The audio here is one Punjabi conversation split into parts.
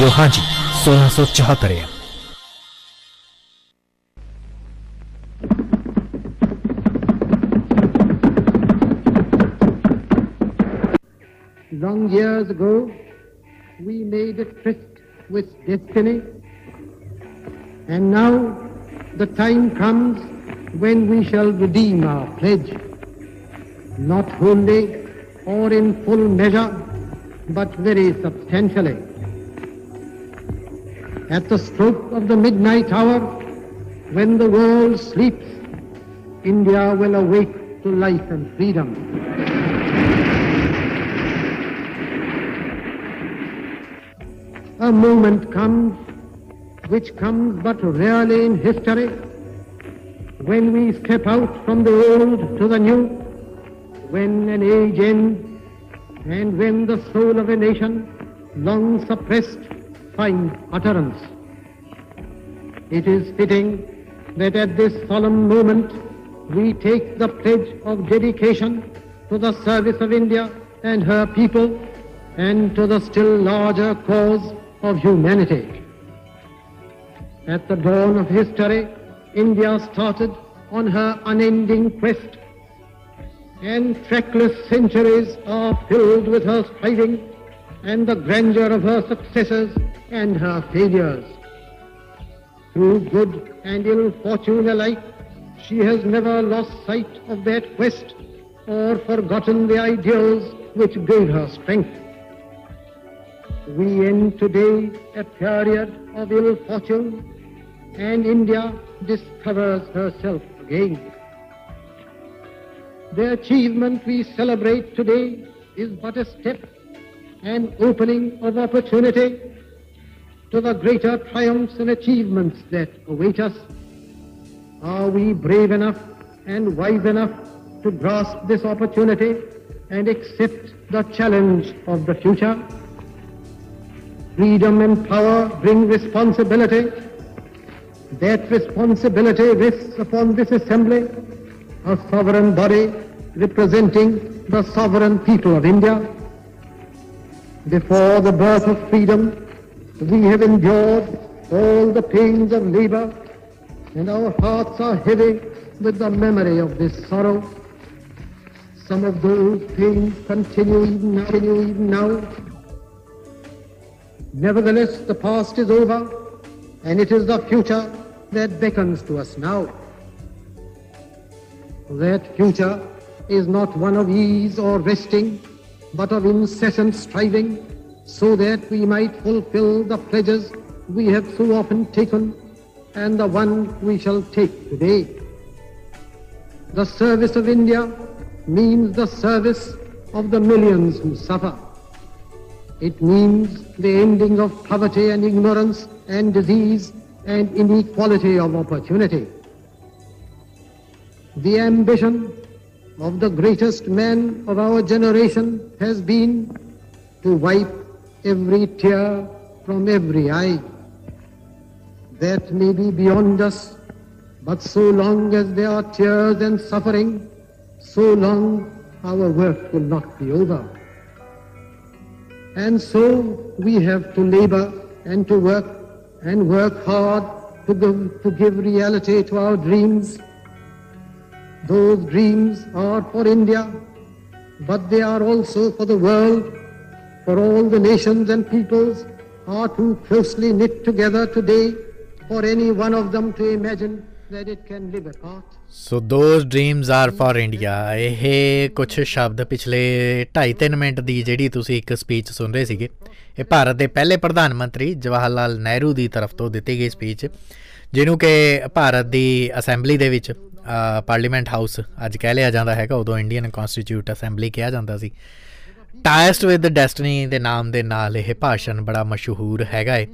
Johanji, 1674 je. Long years ago, we made a tryst with destiny, and now the time comes when we shall redeem our pledge, not wholly or in full measure, but very substantially. At the stroke of the midnight hour, when the world sleeps, India will awake to life and freedom. A moment comes which comes but rarely in history when we step out from the old to the new, when an age ends and when the soul of a nation long suppressed finds utterance. It is fitting that at this solemn moment we take the pledge of dedication to the service of India and her people and to the still larger cause of humanity. At the dawn of history, India started on her unending quest, and trackless centuries are filled with her striving and the grandeur of her successes and her failures. Through good and ill fortune alike, she has never lost sight of that quest or forgotten the ideals which gave her strength. We end today a period of ill fortune and India discovers herself again. The achievement we celebrate today is but a step, an opening of opportunity to the greater triumphs and achievements that await us. Are we brave enough and wise enough to grasp this opportunity and accept the challenge of the future? Freedom and power bring responsibility. That responsibility rests upon this assembly, a sovereign body representing the sovereign people of India. Before the birth of freedom, we have endured all the pains of labor, and our hearts are heavy with the memory of this sorrow. Some of those pains continue even now. Continue even now. Nevertheless, the past is over, and it is the future that beckons to us now. That future is not one of ease or resting, but of incessant striving, so that we might fulfill the pledges we have so often taken and the one we shall take today. The service of India means the service of the millions who suffer. It means the ending of poverty and ignorance and disease and inequality of opportunity. The ambition of the greatest man of our generation has been to wipe every tear from every eye. That may be beyond us, but so long as there are tears and suffering, so long our work will not be over. And so we have to labor and to work and work hard to give, to give reality to our dreams. Those dreams are for India, but they are also for the world, for all the nations and peoples are too closely knit together today for any one of them to imagine that it can live apart. So those dreams are for India ਇਹ ਕੁਝ ਸ਼ਬਦ ਪਿਛਲੇ 2.5-3 ਮਿੰਟ ਦੀ ਜਿਹੜੀ ਤੁਸੀਂ ਇੱਕ ਸਪੀਚ ਸੁਣ ਰਹੇ ਸੀਗੇ, ਇਹ ਭਾਰਤ ਦੇ ਪਹਿਲੇ ਪ੍ਰਧਾਨ ਮੰਤਰੀ ਜਵਾਹਰ ਲਾਲ ਨਹਿਰੂ ਦੀ ਤਰਫ ਤੋਂ ਦਿੱਤੀ ਗਈ ਸਪੀਚ ਜਿਹਨੂੰ ਕਿ ਭਾਰਤ ਦੀ ਅਸੈਂਬਲੀ ਦੇ ਵਿੱਚ ਪਾਰਲੀਮੈਂਟ ਹਾਊਸ ਅੱਜ ਕਹਿ ਲਿਆ ਜਾਂਦਾ ਹੈਗਾ, ਉਦੋਂ ਇੰਡੀਅਨ ਕਨਸਟੀਟਿਊਟ ਅਸੈਂਬਲੀ ਕਿਹਾ ਜਾਂਦਾ ਸੀ ਟਾਇਸਟ ਵਿਦ ਡੈਸਟਨੀ ਦੇ ਨਾਮ ਦੇ ਨਾਲ ਇਹ ਭਾਸ਼ਣ ਬੜਾ ਮਸ਼ਹੂਰ ਹੈਗਾ ਏ,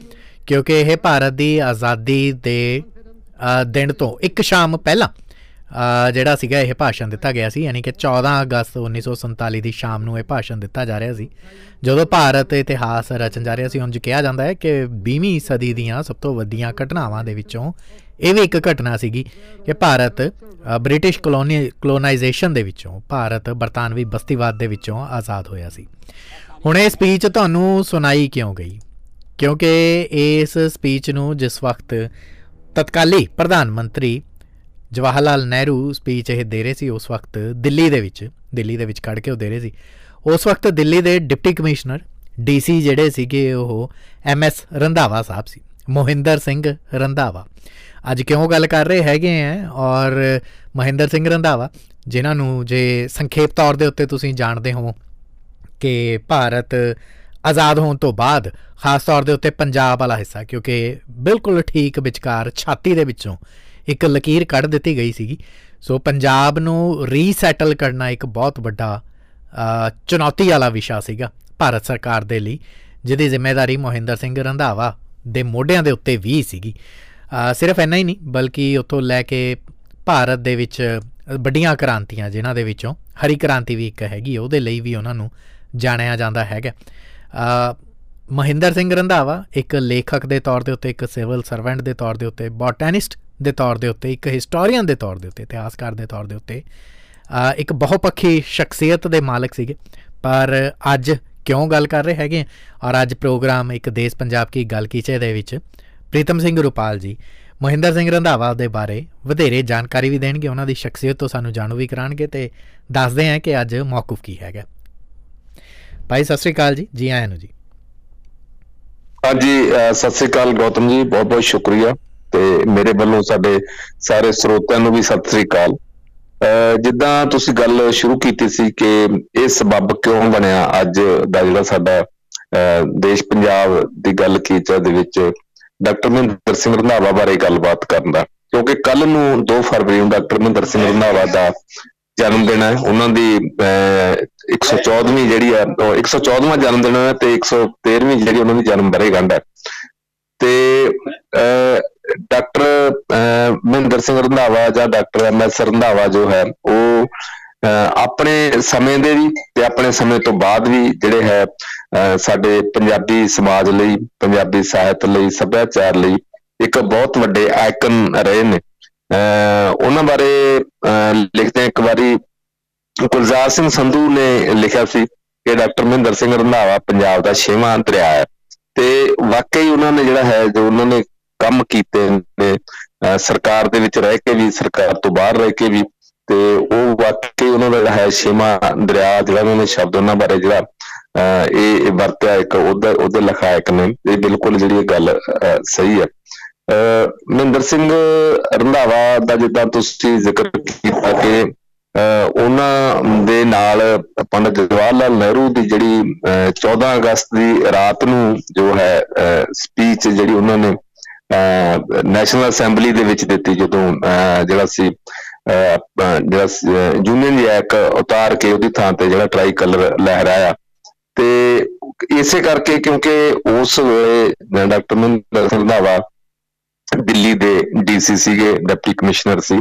ਕਿਉਂਕਿ ਇਹ ਭਾਰਤ ਦੀ ਆਜ਼ਾਦੀ ਦੇ ਦਿਨ ਤੋਂ ਇੱਕ ਸ਼ਾਮ ਪਹਿਲਾਂ ਜਿਹੜਾ ਸੀਗਾ ਇਹ ਭਾਸ਼ਣ ਦਿੱਤਾ ਗਿਆ ਸੀ, ਯਾਨੀ ਕਿ 14 ਅਗਸਤ 1947 ਦੀ ਸ਼ਾਮ ਨੂੰ ਇਹ ਭਾਸ਼ਣ ਦਿੱਤਾ ਜਾ ਰਿਹਾ ਸੀ। ਜਦੋਂ ਭਾਰਤ ਇਤਿਹਾਸ ਰਚਣ ਜਾ ਰਿਹਾ ਸੀ, ਉਂਝ ਕਿਹਾ ਜਾਂਦਾ ਹੈ ਕਿ 20ਵੀਂ ਸਦੀ ਦੀਆਂ ਸਭ ਤੋਂ ਵੱਡੀਆਂ ਘਟਨਾਵਾਂ ਦੇ ਵਿੱਚੋਂ ਇਹ ਵੀ ਇੱਕ ਘਟਨਾ ਸੀਗੀ ਕਿ ਭਾਰਤ ਬ੍ਰਿਟਿਸ਼ ਕਲੋਨੀ, ਕਲੋਨਾਈਜੇਸ਼ਨ ਦੇ ਵਿੱਚੋਂ ਭਾਰਤ ਬਰਤਾਨਵੀ ਬਸਤੀਵਾਦ ਦੇ ਵਿੱਚੋਂ ਆਜ਼ਾਦ ਹੋਇਆ ਸੀ। ਹੁਣ ਇਹ ਸਪੀਚ ਤੁਹਾਨੂੰ ਸੁਣਾਈ ਕਿਉਂ ਗਈ? ਕਿਉਂਕਿ ਇਸ ਸਪੀਚ ਨੂੰ ਜਿਸ ਵਕਤ ਤਤਕਾਲੀ ਪ੍ਰਧਾਨ ਮੰਤਰੀ ਜਵਾਹਰ ਲਾਲ ਨਹਿਰੂ ਸਪੀਚ ਇਹ ਦੇ ਰਹੇ ਸੀ, ਉਸ ਵਕਤ ਦਿੱਲੀ ਦੇ ਵਿੱਚ, ਦਿੱਲੀ ਦੇ ਵਿੱਚ ਖੜ ਕੇ ਉਹ ਦੇ ਰਹੇ ਸੀ। ਉਸ ਵਕਤ ਦਿੱਲੀ ਦੇ ਡਿਪਟੀ ਕਮਿਸ਼ਨਰ ਡੀਸੀ ਜਿਹੜੇ ਸੀਗੇ ਉਹ ਐਮਐਸ ਰੰਧਾਵਾ ਸਾਹਿਬ ਸੀ। ਮੋਹਿੰਦਰ ਸਿੰਘ ਰੰਧਾਵਾ। ਅੱਜ ਕਿਉਂ ਗੱਲ ਕਰ ਰਹੇ ਹੈਗੇ ਆ ਔਰ ਮਹਿੰਦਰ ਸਿੰਘ ਰੰਧਾਵਾ, ਜਿਨ੍ਹਾਂ ਨੂੰ ਜੇ ਸੰਖੇਪ ਤੌਰ ਦੇ ਉੱਤੇ ਤੁਸੀਂ ਜਾਣਦੇ ਹੋ ਕਿ ਭਾਰਤ ਆਜ਼ਾਦ ਹੋਣ ਤੋਂ ਬਾਅਦ ਖਾਸ ਤੌਰ ਦੇ ਉੱਤੇ ਪੰਜਾਬ ਵਾਲਾ ਹਿੱਸਾ, ਕਿਉਂਕਿ ਬਿਲਕੁਲ ਠੀਕ ਵਿਚਕਾਰ ਛਾਤੀ ਦੇ ਵਿੱਚੋਂ ਇੱਕ ਲਕੀਰ ਕੱਢ ਦਿੱਤੀ ਗਈ ਸੀਗੀ। ਸੋ ਪੰਜਾਬ ਨੂੰ ਰੀਸੈਟਲ ਕਰਨਾ ਇੱਕ ਬਹੁਤ ਵੱਡਾ ਚੁਣੌਤੀ ਵਾਲਾ ਵਿਸ਼ਾ ਸੀਗਾ ਭਾਰਤ ਸਰਕਾਰ ਦੇ ਲਈ, ਜਿਹਦੀ ਜ਼ਿੰਮੇਵਾਰੀ ਮੋਹਿੰਦਰ ਸਿੰਘ ਰੰਧਾਵਾ ਦੇ ਮੋਢਿਆਂ ਦੇ ਉੱਤੇ ਵੀ ਸੀਗੀ। ਸਿਰਫ ਇੰਨਾ ਹੀ ਨਹੀਂ, ਬਲਕਿ ਉੱਥੋਂ ਲੈ ਕੇ ਭਾਰਤ ਦੇ ਵਿੱਚ ਵੱਡੀਆਂ ਕ੍ਰਾਂਤੀਆਂ, ਜਿਨ੍ਹਾਂ ਦੇ ਵਿੱਚੋਂ ਹਰੀ ਕ੍ਰਾਂਤੀ ਵੀ ਇੱਕ ਹੈਗੀ, ਉਹਦੇ ਲਈ ਵੀ ਉਹਨਾਂ ਨੂੰ ਜਾਣਿਆ ਜਾਂਦਾ ਹੈਗਾ। ਮਹਿੰਦਰ ਸਿੰਘ ਰੰਧਾਵਾ ਇੱਕ ਲੇਖਕ ਦੇ ਤੌਰ ਦੇ ਉੱਤੇ, ਇੱਕ ਸਿਵਲ ਸਰਵੈਂਟ ਦੇ ਤੌਰ ਦੇ ਉੱਤੇ, ਬੋਟੈਨਿਸਟ ਦੇ ਤੌਰ ਦੇ ਉੱਤੇ, ਇੱਕ ਹਿਸਟੋਰੀਅਨ ਦੇ ਤੌਰ ਦੇ ਉੱਤੇ, ਇਤਿਹਾਸਕਾਰ ਦੇ ਤੌਰ ਦੇ ਉੱਤੇ ਇੱਕ ਬਹੁਪੱਖੀ ਸ਼ਖਸੀਅਤ ਦੇ ਮਾਲਕ ਸੀਗੇ। ਪਰ ਅੱਜ ਕਿਉਂ ਗੱਲ ਕਰ ਰਹੇ ਹੈਗੇ ਔਰ ਅੱਜ ਪ੍ਰੋਗਰਾਮ ਇੱਕ ਦੇਸ਼ ਪੰਜਾਬ ਕੀ ਗੱਲ ਕੀਚੇ ਦੇ ਵਿੱਚ ਪ੍ਰੀਤਮ ਸਿੰਘ ਰੂਪਾਲ ਜੀ, ਮਹਿੰਦਰ ਸਿੰਘ ਰੰਧਾਵਾ ਦੇ ਬਾਰੇ ਵਧੇਰੇ ਜਾਣਕਾਰੀ ਵੀ ਦੇਣਗੇ। ਉਹਨਾਂ ਦੀ ਸ਼ਖਸੀਅਤ ਤੋਂ ਸਾਨੂੰ ਜਾਣੂ ਵੀ ਕਰਾਣਗੇ ਤੇ ਦੱਸਦੇ ਹਾਂ ਕਿ ਅੱਜ ਮੌਕੂਫ ਕੀ ਹੈਗਾ। ਭਾਈ, ਸਤਿ ਸ੍ਰੀ ਅਕਾਲ ਜੀ। ਜੀ ਆਇਆਂ ਨੂੰ ਜੀ। ਹਾਂਜੀ ਸਤਿ ਸ੍ਰੀ ਅਕਾਲ ਗੌਤਮ ਜੀ। ਬਹੁਤ ਬਹੁਤ ਸ਼ੁਕਰੀਆ। ਤੇ ਮੇਰੇ ਵੱਲੋਂ ਸਾਡੇ ਸਾਰੇ ਸਰੋਤਿਆਂ ਨੂੰ ਵੀ ਸਤਿ ਸ੍ਰੀ ਅਕਾਲ। ਜਿੱਦਾਂ ਤੁਸੀਂ ਗੱਲ ਸ਼ੁਰੂ ਕੀਤੀ ਸੀ ਕਿ ਇਹ ਸਬਬ ਕਿਉਂ ਬਣਿਆ ਅੱਜ ਦਾ ਜਿਹੜਾ ਸਾਡਾ ਦੇਸ਼ ਪੰਜਾਬ ਦੀ ਗੱਲ ਕੀਚਾ ਦੇ ਵਿੱਚ ਡਾਕਟਰ ਮਹਿੰਦਰ ਸਿੰਘ ਰੰਧਾਵਾ ਬਾਰੇ ਗੱਲਬਾਤ ਕਰਨ ਦਾ। ਕਿਉਂਕਿ ਕੱਲ ਨੂੰ 2 ਫਰਵਰੀ ਨੂੰ ਡਾਕਟਰ ਮਹਿੰਦਰ ਸਿੰਘ ਰੰਧਾਵਾ ਦਾ ਜਨਮ ਦਿਨ ਹੈ। ਉਹਨਾਂ ਦੀ 114ਵੀਂ ਜਿਹੜੀ ਹੈ 114ਵਾਂ ਜਨਮ ਦਿਨ ਹੈ ਤੇ 113ਵੀਂ ਜਿਹੜੀ ਉਹਨਾਂ ਦੀ ਜਨਮ ਬਰੇਗੰਢ ਹੈ। ਤੇ ਡਾਕਟਰ ਮਹਿੰਦਰ ਸਿੰਘ ਰੰਧਾਵਾ ਜਾਂ ਡਾਕਟਰ ਐਮ ਐਸ ਰੰਧਾਵਾ ਜੋ ਹੈ, ਉਹ ਆਪਣੇ ਸਮੇਂ ਦੇ ਵੀ ਤੇ ਆਪਣੇ ਸਮੇਂ ਤੋਂ ਬਾਅਦ ਵੀ ਜਿਹੜੇ ਹੈ ਸਾਡੇ ਪੰਜਾਬੀ ਸਮਾਜ ਲਈ, ਪੰਜਾਬੀ ਸਾਹਿਤ ਲਈ, ਸੱਭਿਆਚਾਰ ਲਈ ਇੱਕ ਬਹੁਤ ਵੱਡੇ ਆਈਕਨ ਰਹੇ ਨੇ। ਉਹਨਾਂ ਬਾਰੇ ਲਿਖਦੇ ਇੱਕ ਵਾਰੀ। ਗੁਲਜ਼ਾਰ ਸਿੰਘ ਸੰਧੂ ਨੇ ਲਿਖਿਆ ਸੀ ਕਿ ਡਾਕਟਰ ਮਹਿੰਦਰ ਸਿੰਘ ਰੰਧਾਵਾ ਪੰਜਾਬ ਦਾ ਛੇਵਾਂ ਦਰਿਆ ਹੈ। ਤੇ ਵਾਕਈ ਉਹਨਾਂ ਨੇ ਜਿਹੜਾ ਹੈ, ਜੋ ਉਹਨਾਂ ਨੇ ਕੰਮ ਕੀਤੇ ਨੇ ਸਰਕਾਰ ਦੇ ਵਿੱਚ ਰਹਿ ਕੇ ਵੀ, ਸਰਕਾਰ ਤੋਂ ਬਾਹਰ ਰਹਿ ਕੇ ਵੀ, ਤੇ ਉਹ ਵਾਕਈ ਉਹਨਾਂ ਦਾ ਹੈ, ਛੇਵਾਂ ਦਰਿਆ ਜਿਹੜਾ ਉਹਨਾਂ ਨੇ ਸ਼ਬਦ ਉਹਨਾਂ ਬਾਰੇ ਜਿਹੜਾ ਇਹ ਵਰਤਿਆ ਇੱਕ ਉਹਦਾ, ਉਹਦੇ ਲਿਖਾਇਆ ਇੱਕ ਨੇ। ਇਹ ਬਿਲਕੁਲ ਜਿਹੜੀ ਇਹ ਗੱਲ ਸਹੀ ਹੈ। ਮਹਿੰਦਰ ਸਿੰਘ ਰੰਧਾਵਾ ਦਾ ਜਿੱਦਾਂ ਤੁਸੀਂ ਜ਼ਿਕਰ ਕੀਤਾ ਕਿ ਉਹਨਾਂ ਦੇ ਨਾਲ ਪੰਡਤ ਜਵਾਹਰ ਲਾਲ ਨਹਿਰੂ ਦੀ ਜਿਹੜੀ 14 ਅਗਸਤ ਦੀ ਰਾਤ ਨੂੰ ਜੋ ਹੈ ਸਪੀਚ ਜਿਹੜੀ ਉਹਨਾਂ ਨੇ ਨੈਸ਼ਨਲ ਅਸੈਂਬਲੀ ਦੇ ਵਿੱਚ ਦਿੱਤੀ ਜਦੋਂ ਜਿਹੜਾ ਸੀ ਜਿਹੜਾ ਯੂਨੀਅਨ ਜੈਕ ਉਤਾਰ ਕੇ ਉਹਦੀ ਥਾਂ ਤੇ ਜਿਹੜਾ ਟਰਾਈ ਕਲਰ ਲਹਿਰਾਇਆ। ਤੇ ਇਸੇ ਕਰਕੇ ਕਿਉਂਕਿ ਉਸ ਵੇਲੇ ਡਾਕਟਰ ਮਨਿੰਦਰ ਸਿੰਘ ਰੰਧਾਵਾ ਦਿੱਲੀ ਦੇ ਡੀਸੀ ਸੀਗੇ ਡਿਪਟੀ ਕਮਿਸ਼ਨਰ ਸੀ।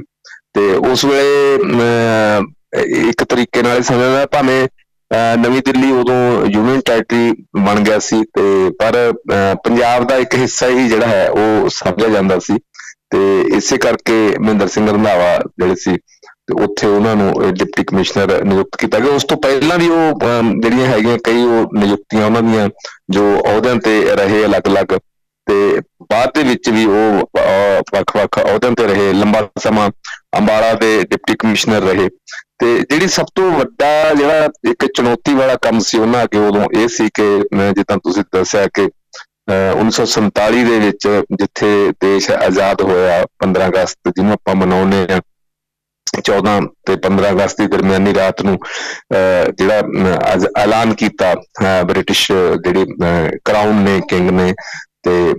ਤੇ ਉਸ ਵੇਲੇ ਇੱਕ ਤਰੀਕੇ ਨਾਲ ਸਮਝਦਾ ਭਾਵੇਂ ਨਵੀਂ ਦਿੱਲੀ ਉਦੋਂ ਯੂਨੀਅਨ ਟੈਰੀਟਰੀ ਬਣ ਗਿਆ ਸੀ ਤੇ ਪਰ ਪੰਜਾਬ ਦਾ ਇੱਕ ਹਿੱਸਾ ਹੀ ਜਿਹੜਾ ਹੈ ਉਹ ਸਮਝਿਆ ਜਾਂਦਾ ਸੀ ਤੇ ਇਸੇ ਕਰਕੇ ਮਹਿੰਦਰ ਸਿੰਘ ਰੰਧਾਵਾ ਜਿਹੜੇ ਸੀ ਤੇ ਉੱਥੇ ਉਹਨਾਂ ਨੂੰ ਡਿਪਟੀ ਕਮਿਸ਼ਨਰ ਨਿਯੁਕਤ ਕੀਤਾ ਗਿਆ। ਉਸ ਤੋਂ ਪਹਿਲਾਂ ਵੀ ਉਹ ਜਿਹੜੀਆਂ ਹੈਗੀਆਂ ਕਈ ਉਹ ਨਿਯੁਕਤੀਆਂ ਉਹਨਾਂ ਦੀਆਂ ਜੋ ਅਹੁਦਿਆਂ ਤੇ ਰਹੇ ਅਲੱਗ-ਅਲੱਗ ਤੇ ਬਾਅਦ ਦੇ ਵਿੱਚ ਵੀ ਉਹ ਵੱਖ-ਵੱਖ ਅਹੁਦਿਆਂ ਤੇ ਰਹੇ, ਲੰਬਾ ਸਮਾਂ ਅੰਬਾਲਾ ਦੇ ਡਿਪਟੀ ਕਮਿਸ਼ਨਰ ਰਹੇ। ਤੇ ਜਿਹੜੀ ਸਭ ਤੋਂ ਵੱਡਾ ਜਿਹੜਾ ਇੱਕ ਚੁਣੌਤੀ ਵਾਲਾ ਕੰਮ ਸੀ ਉਹਨਾਂ ਅੱਗੇ ਉਦੋਂ ਇਹ ਸੀ ਕਿ ਜਿੱਦਾਂ ਤੁਸੀਂ ਦੱਸਿਆ ਕਿ 1947 ਦੇ ਵਿੱਚ ਜਿੱਥੇ ਦੇਸ਼ ਆਜ਼ਾਦ ਹੋਇਆ 15 ਅਗਸਤ ਜਿਹਨੂੰ ਆਪਾਂ ਮਨਾਉਂਦੇ ਆ 14 ਤੇ 15 ਅਗਸਤ ਦੀ ਦਰਮਿਆਨੀ ਰਾਤ ਨੂੰ ਜਿਹੜਾ ਐਲਾਨ ਕੀਤਾ ਬ੍ਰਿਟਿਸ਼ ਜਿਹੜੀ ਕਰਾਊਨ ਨੇ ਕਿੰਗ ਨੇ ਤੇ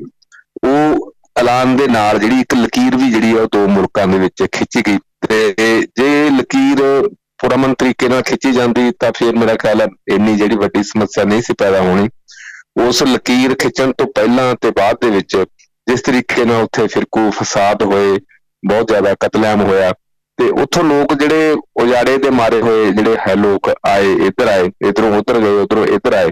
ਉਹ ਐਲਾਨ ਦੇ ਨਾਲ ਜਿਹੜੀ ਇੱਕ ਲਕੀਰ ਵੀ ਜਿਹੜੀ ਉਹ ਦੋ ਮੁਲਕਾਂ ਦੇ ਵਿੱਚ ਖਿੱਚੀ ਗਈ ਤੇ ਜੇ ਲਕੀਰ ਪੁਰਮਨ ਤਰੀਕੇ ਨਾਲ ਖਿੱਚੀ ਜਾਂਦੀ ਤਾਂ ਫਿਰ ਮੇਰਾ ਖਿਆਲ ਹੈ ਇੰਨੀ ਜਿਹੜੀ ਵੱਡੀ ਸਮੱਸਿਆ ਨਹੀਂ ਸੀ ਪੈਦਾ ਹੋਣੀ। ਉਸ ਲਕੀਰ ਖਿੱਚਣ ਤੋਂ ਪਹਿਲਾਂ ਤੇ ਬਾਅਦ ਦੇ ਵਿੱਚ ਜਿਸ ਤਰੀਕੇ ਨਾਲ ਉੱਥੇ ਫਿਰਕੂ, ਫਸਾਦ ਹੋਏ, ਬਹੁਤ ਜ਼ਿਆਦਾ ਕਤਲੇਆਮ ਹੋਇਆ ਤੇ ਉੱਥੋਂ ਲੋਕ ਜਿਹੜੇ ਉਜਾੜੇ ਦੇ ਮਾਰੇ ਹੋਏ ਜਿਹੜੇ ਹੈ ਲੋਕ ਆਏ, ਇੱਧਰ ਆਏ, ਇਧਰੋਂ ਉਧਰ ਗਏ, ਉਧਰੋਂ ਇੱਧਰ ਆਏ।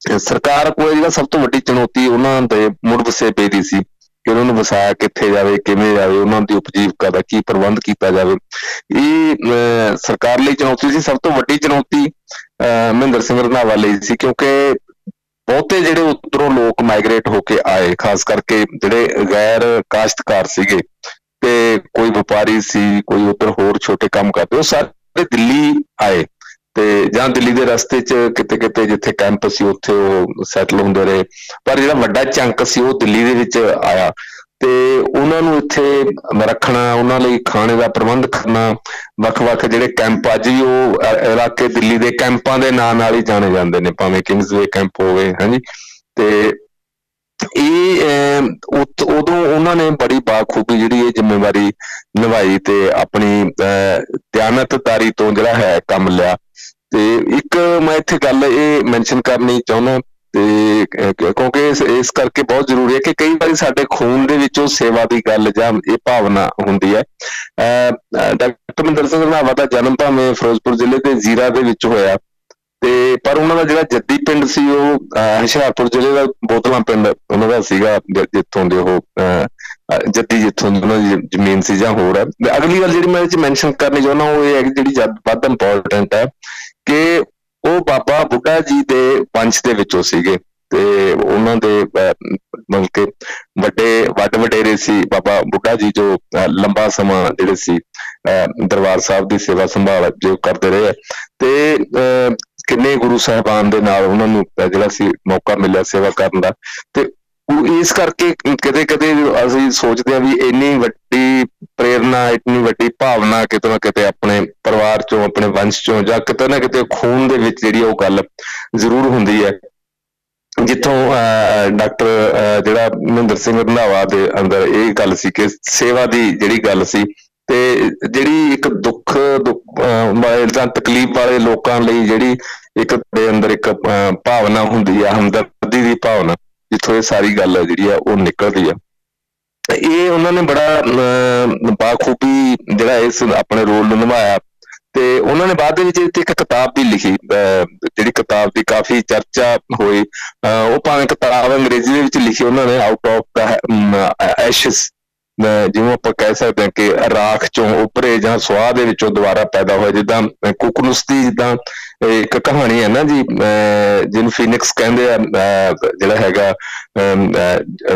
ਸਰਕਾਰ ਕੋਲ ਜਿਹੜਾ ਸਭ ਤੋਂ ਵੱਡੀ ਚੁਣੌਤੀ ਉਹਨਾਂ ਦੇ ਮੁੜ ਵਸੇਪੇ ਦੀ ਸੀ ਕਿ ਉਹਨਾਂ ਨੂੰ ਵਸਾਇਆ ਕਿੱਥੇ ਜਾਵੇ, ਕਿਵੇਂ ਜਾਵੇ, ਉਹਨਾਂ ਦੀ ਉਪਜੀਵਕਾ ਦਾ ਕੀ ਪ੍ਰਬੰਧ ਕੀਤਾ ਜਾਵੇ। ਇਹ ਸਰਕਾਰ ਲਈ ਚੁਣੌਤੀ ਸੀ। ਸਭ ਤੋਂ ਵੱਡੀ ਚੁਣੌਤੀ ਮਹਿੰਦਰ ਸਿੰਘ ਰੰਧਾਵਾ ਲਈ ਸੀ ਕਿਉਂਕਿ ਬਹੁਤੇ ਜਿਹੜੇ ਉਧਰੋਂ ਲੋਕ ਮਾਈਗ੍ਰੇਟ ਹੋ ਕੇ ਆਏ, ਖਾਸ ਕਰਕੇ ਜਿਹੜੇ ਗੈਰ ਕਾਸ਼ਤਕਾਰ ਸੀਗੇ ਤੇ ਕੋਈ ਵਪਾਰੀ ਸੀ, ਕੋਈ ਉਧਰ ਹੋਰ ਛੋਟੇ ਕੰਮ ਕਰਦੇ, ਉਹ ਸਾਰੇ ਦਿੱਲੀ ਆਏ। ਤੇ ਜਾਂ ਦਿੱਲੀ ਦੇ ਰਸਤੇ 'ਚ ਕਿਤੇ ਕਿਤੇ ਜਿੱਥੇ ਕੈਂਪ ਸੀ, ਉੱਥੇ ਉਹ ਸੈਟਲ ਹੁੰਦੇ ਰਹੇ। ਪਰ ਜਿਹੜਾ ਵੱਡਾ ਚੰਕ ਸੀ, ਉਹ ਦਿੱਲੀ ਦੇ ਵਿੱਚ ਆਇਆ। ਤੇ ਉਹਨਾਂ ਨੂੰ ਇੱਥੇ ਰੱਖਣਾ, ਉਹਨਾਂ ਲਈ ਖਾਣੇ ਦਾ ਪ੍ਰਬੰਧ ਕਰਨਾ, ਵੱਖ-ਵੱਖ ਜਿਹੜੇ ਕੈਂਪ ਅੱਜ ਵੀ ਉਹ ਇਲਾਕੇ ਦਿੱਲੀ ਦੇ ਕੈਂਪਾਂ ਦੇ ਨਾਂ ਨਾਲ ਹੀ ਜਾਣੇ ਜਾਂਦੇ ਨੇ, ਭਾਵੇਂ ਕਿੰਗਸਵੇ ਕੈਂਪ ਹੋਵੇ, ਹਾਂਜੀ। ਤੇ ਇਹ ਉਦੋਂ ਉਹਨਾਂ ਨੇ ਬੜੀ ਬਾਖੂਬੀ ਜਿਹੜੀ ਇਹ ਜ਼ਿੰਮੇਵਾਰੀ ਨਿਭਾਈ ਤੇ ਆਪਣੀ ਧਿਆਨਤਦਾਰੀ ਤੋਂ ਜਿਹੜਾ ਹੈ ਕੰਮ ਲਿਆ। ਤੇ ਇੱਕ ਮੈਂ ਇੱਥੇ ਗੱਲ ਇਹ ਮੈਂਸ਼ਨ ਕਰਨੀ ਚਾਹੁੰਦਾ, ਤੇ ਕਿਉਂਕਿ ਇਸ ਇਸ ਕਰਕੇ ਬਹੁਤ ਜ਼ਰੂਰੀ ਹੈ ਕਿ ਕਈ ਵਾਰੀ ਸਾਡੇ ਖੂਨ ਦੇ ਵਿੱਚੋਂ ਸੇਵਾ ਦੀ ਗੱਲ ਜਾਂ ਇਹ ਭਾਵਨਾ ਹੁੰਦੀ ਹੈ। ਡਾਕਟਰ ਮਨਦਰ ਸਿੰਘ ਰਣਾਵਾ ਦਾ ਜਨਮ ਭਾਵੇਂ ਫਿਰੋਜ਼ਪੁਰ ਜ਼ਿਲ੍ਹੇ ਦੇ ਜ਼ੀਰਾ ਦੇ ਵਿੱਚ ਹੋਇਆ। ਤੇ ਪਰ ਉਹਨਾਂ ਦਾ ਜਿਹੜਾ ਜੱਦੀ ਪਿੰਡ ਸੀ ਉਹ ਹੁਸ਼ਿਆਰਪੁਰ ਜ਼ਿਲ੍ਹੇ ਦਾ ਬੋਤਲਾਂ ਪਿੰਡ ਉਹਨਾਂ ਦਾ ਸੀਗਾ ਜਿੱਥੋਂ ਦੇ ਉਹ ਜੱਦੀ ਜਿੱਥੋਂ ਉਹਨਾਂ ਦੀ ਜ਼ਮੀਨ ਸੀ ਜਾਂ ਹੋਰ ਹੈ ਅਗਲੀ ਗੱਲ ਜਿਹੜੀ ਮੈਂ ਇਹ ਚ ਮੈਂਸ਼ਨ ਕਰਨੀ ਚਾਹੁੰਦਾ ਉਹ ਇਹ ਹੈ ਕਿ ਜਿਹੜੀ ਵੱਧ ਇੰਪੋਰਟੈਂਟ ਹੈ ਕਿ ਉਹ ਬਾਬਾ ਬੁੱਢਾ ਜੀ ਦੇ ਪੰਚ ਦੇ ਵਿੱਚੋਂ ਸੀਗੇ। ਤੇ ਉਹਨਾਂ ਦੇ ਮਤਲਬ ਕਿ ਵੱਡੇ, ਵੱਡ ਵਡੇਰੇ ਸੀ ਬਾਬਾ ਬੁੱਢਾ ਜੀ ਜੋ ਲੰਬਾ ਸਮਾਂ ਜਿਹੜੇ ਸੀ ਦਰਬਾਰ ਸਾਹਿਬ ਦੀ ਸੇਵਾ ਸੰਭਾਲ ਜੋ ਕਰਦੇ ਰਹੇ ਤੇ ਕਿੰਨੇ ਗੁਰੂ ਸਾਹਿਬਾਨ ਦੇ ਨਾਲ ਉਹਨਾਂ ਨੂੰ ਜਿਹੜਾ ਸੀ ਮੌਕਾ ਮਿਲਿਆ ਸੇਵਾ ਕਰਨ ਦਾ। ਤੇ ਉਹ ਇਸ ਕਰਕੇ ਕਦੇ ਕਦੇ ਅਸੀਂ ਸੋਚਦੇ ਆ ਵੀ ਇੰਨੀ ਵੱਡੀ ਪ੍ਰੇਰਣਾ, ਇੰਨੀ ਵੱਡੀ ਭਾਵਨਾ ਕਿਤੇ ਨਾ ਕਿਤੇ ਆਪਣੇ ਪਰਿਵਾਰ ਚੋਂ, ਆਪਣੇ ਵੰਸ਼ ਚੋਂ ਜਾਂ ਕਿਤੇ ਨਾ ਕਿਤੇ ਖੂਨ ਦੇ ਵਿੱਚ ਜਿਹੜੀ ਉਹ ਗੱਲ ਜ਼ਰੂਰ ਹੁੰਦੀ ਹੈ। ਜਿੱਥੋਂ ਡਾਕਟਰ ਜਿਹੜਾ ਮਹਿੰਦਰ ਸਿੰਘ ਰੰਧਾਵਾ ਦੇ ਅੰਦਰ ਇਹ ਗੱਲ ਸੀ ਕਿ ਸੇਵਾ ਦੀ ਜਿਹੜੀ ਗੱਲ ਸੀ ਤੇ ਜਿਹੜੀ ਇੱਕ ਦੁੱਖ ਜਾਂ ਤਕਲੀਫ ਵਾਲੇ ਲੋਕਾਂ ਲਈ ਜਿਹੜੀ ਇੱਕ ਦੇ ਅੰਦਰ ਇੱਕ ਭਾਵਨਾ ਹੁੰਦੀ ਆ, ਹਮਦਰਦੀ ਦੀ ਭਾਵਨਾ, ਜਿੱਥੋਂ ਇਹ ਸਾਰੀ ਗੱਲ ਜਿਹੜੀ ਆ, ਉਹ ਨਿਕਲਦੀ ਆ। ਇਹ ਉਹਨਾਂ ਨੇ ਬੜਾ ਬਾਖੂਬੀ ਜਿਹੜਾ ਇਸ ਆਪਣੇ ਰੋਲ ਨੂੰ ਨਿਭਾਇਆ। ਤੇ ਉਹਨਾਂ ਨੇ ਬਾਅਦ ਦੇ ਵਿੱਚ ਇੱਕ ਕਿਤਾਬ ਵੀ ਲਿਖੀ ਜਿਹੜੀ ਕਿਤਾਬ ਦੀ ਕਾਫੀ ਚਰਚਾ ਹੋਈ। ਉਹ ਭਾਵੇਂ ਕਿਤਾਬ ਅੰਗਰੇਜ਼ੀ ਦੇ ਵਿੱਚ ਲਿਖੀ ਉਹਨਾਂ ਨੇ ਆਊਟ ਆਫ ਦਾ ਐਸ਼ਸ ਜਿਵੇਂ ਆਪਾਂ ਕਹਿ ਸਕਦੇ ਹਾਂ ਕਿ ਰਾਖ ਚੋਂ ਉੱਪਰੇ ਜਾਂ ਸਵਾਹ ਦੇ ਵਿੱਚੋਂ ਦੁਬਾਰਾ ਪੈਦਾ ਹੋਇਆ, ਜਿੱਦਾਂ ਕੁਕਨੁਸ ਦੀ ਜਿੱਦਾਂ ਇੱਕ ਕਹਾਣੀ ਹੈ ਨਾ ਜੀ ਜਿਹਨੂੰ ਫੀਨਿਕਸ ਕਹਿੰਦੇ ਆ ਜਿਹੜਾ ਹੈਗਾ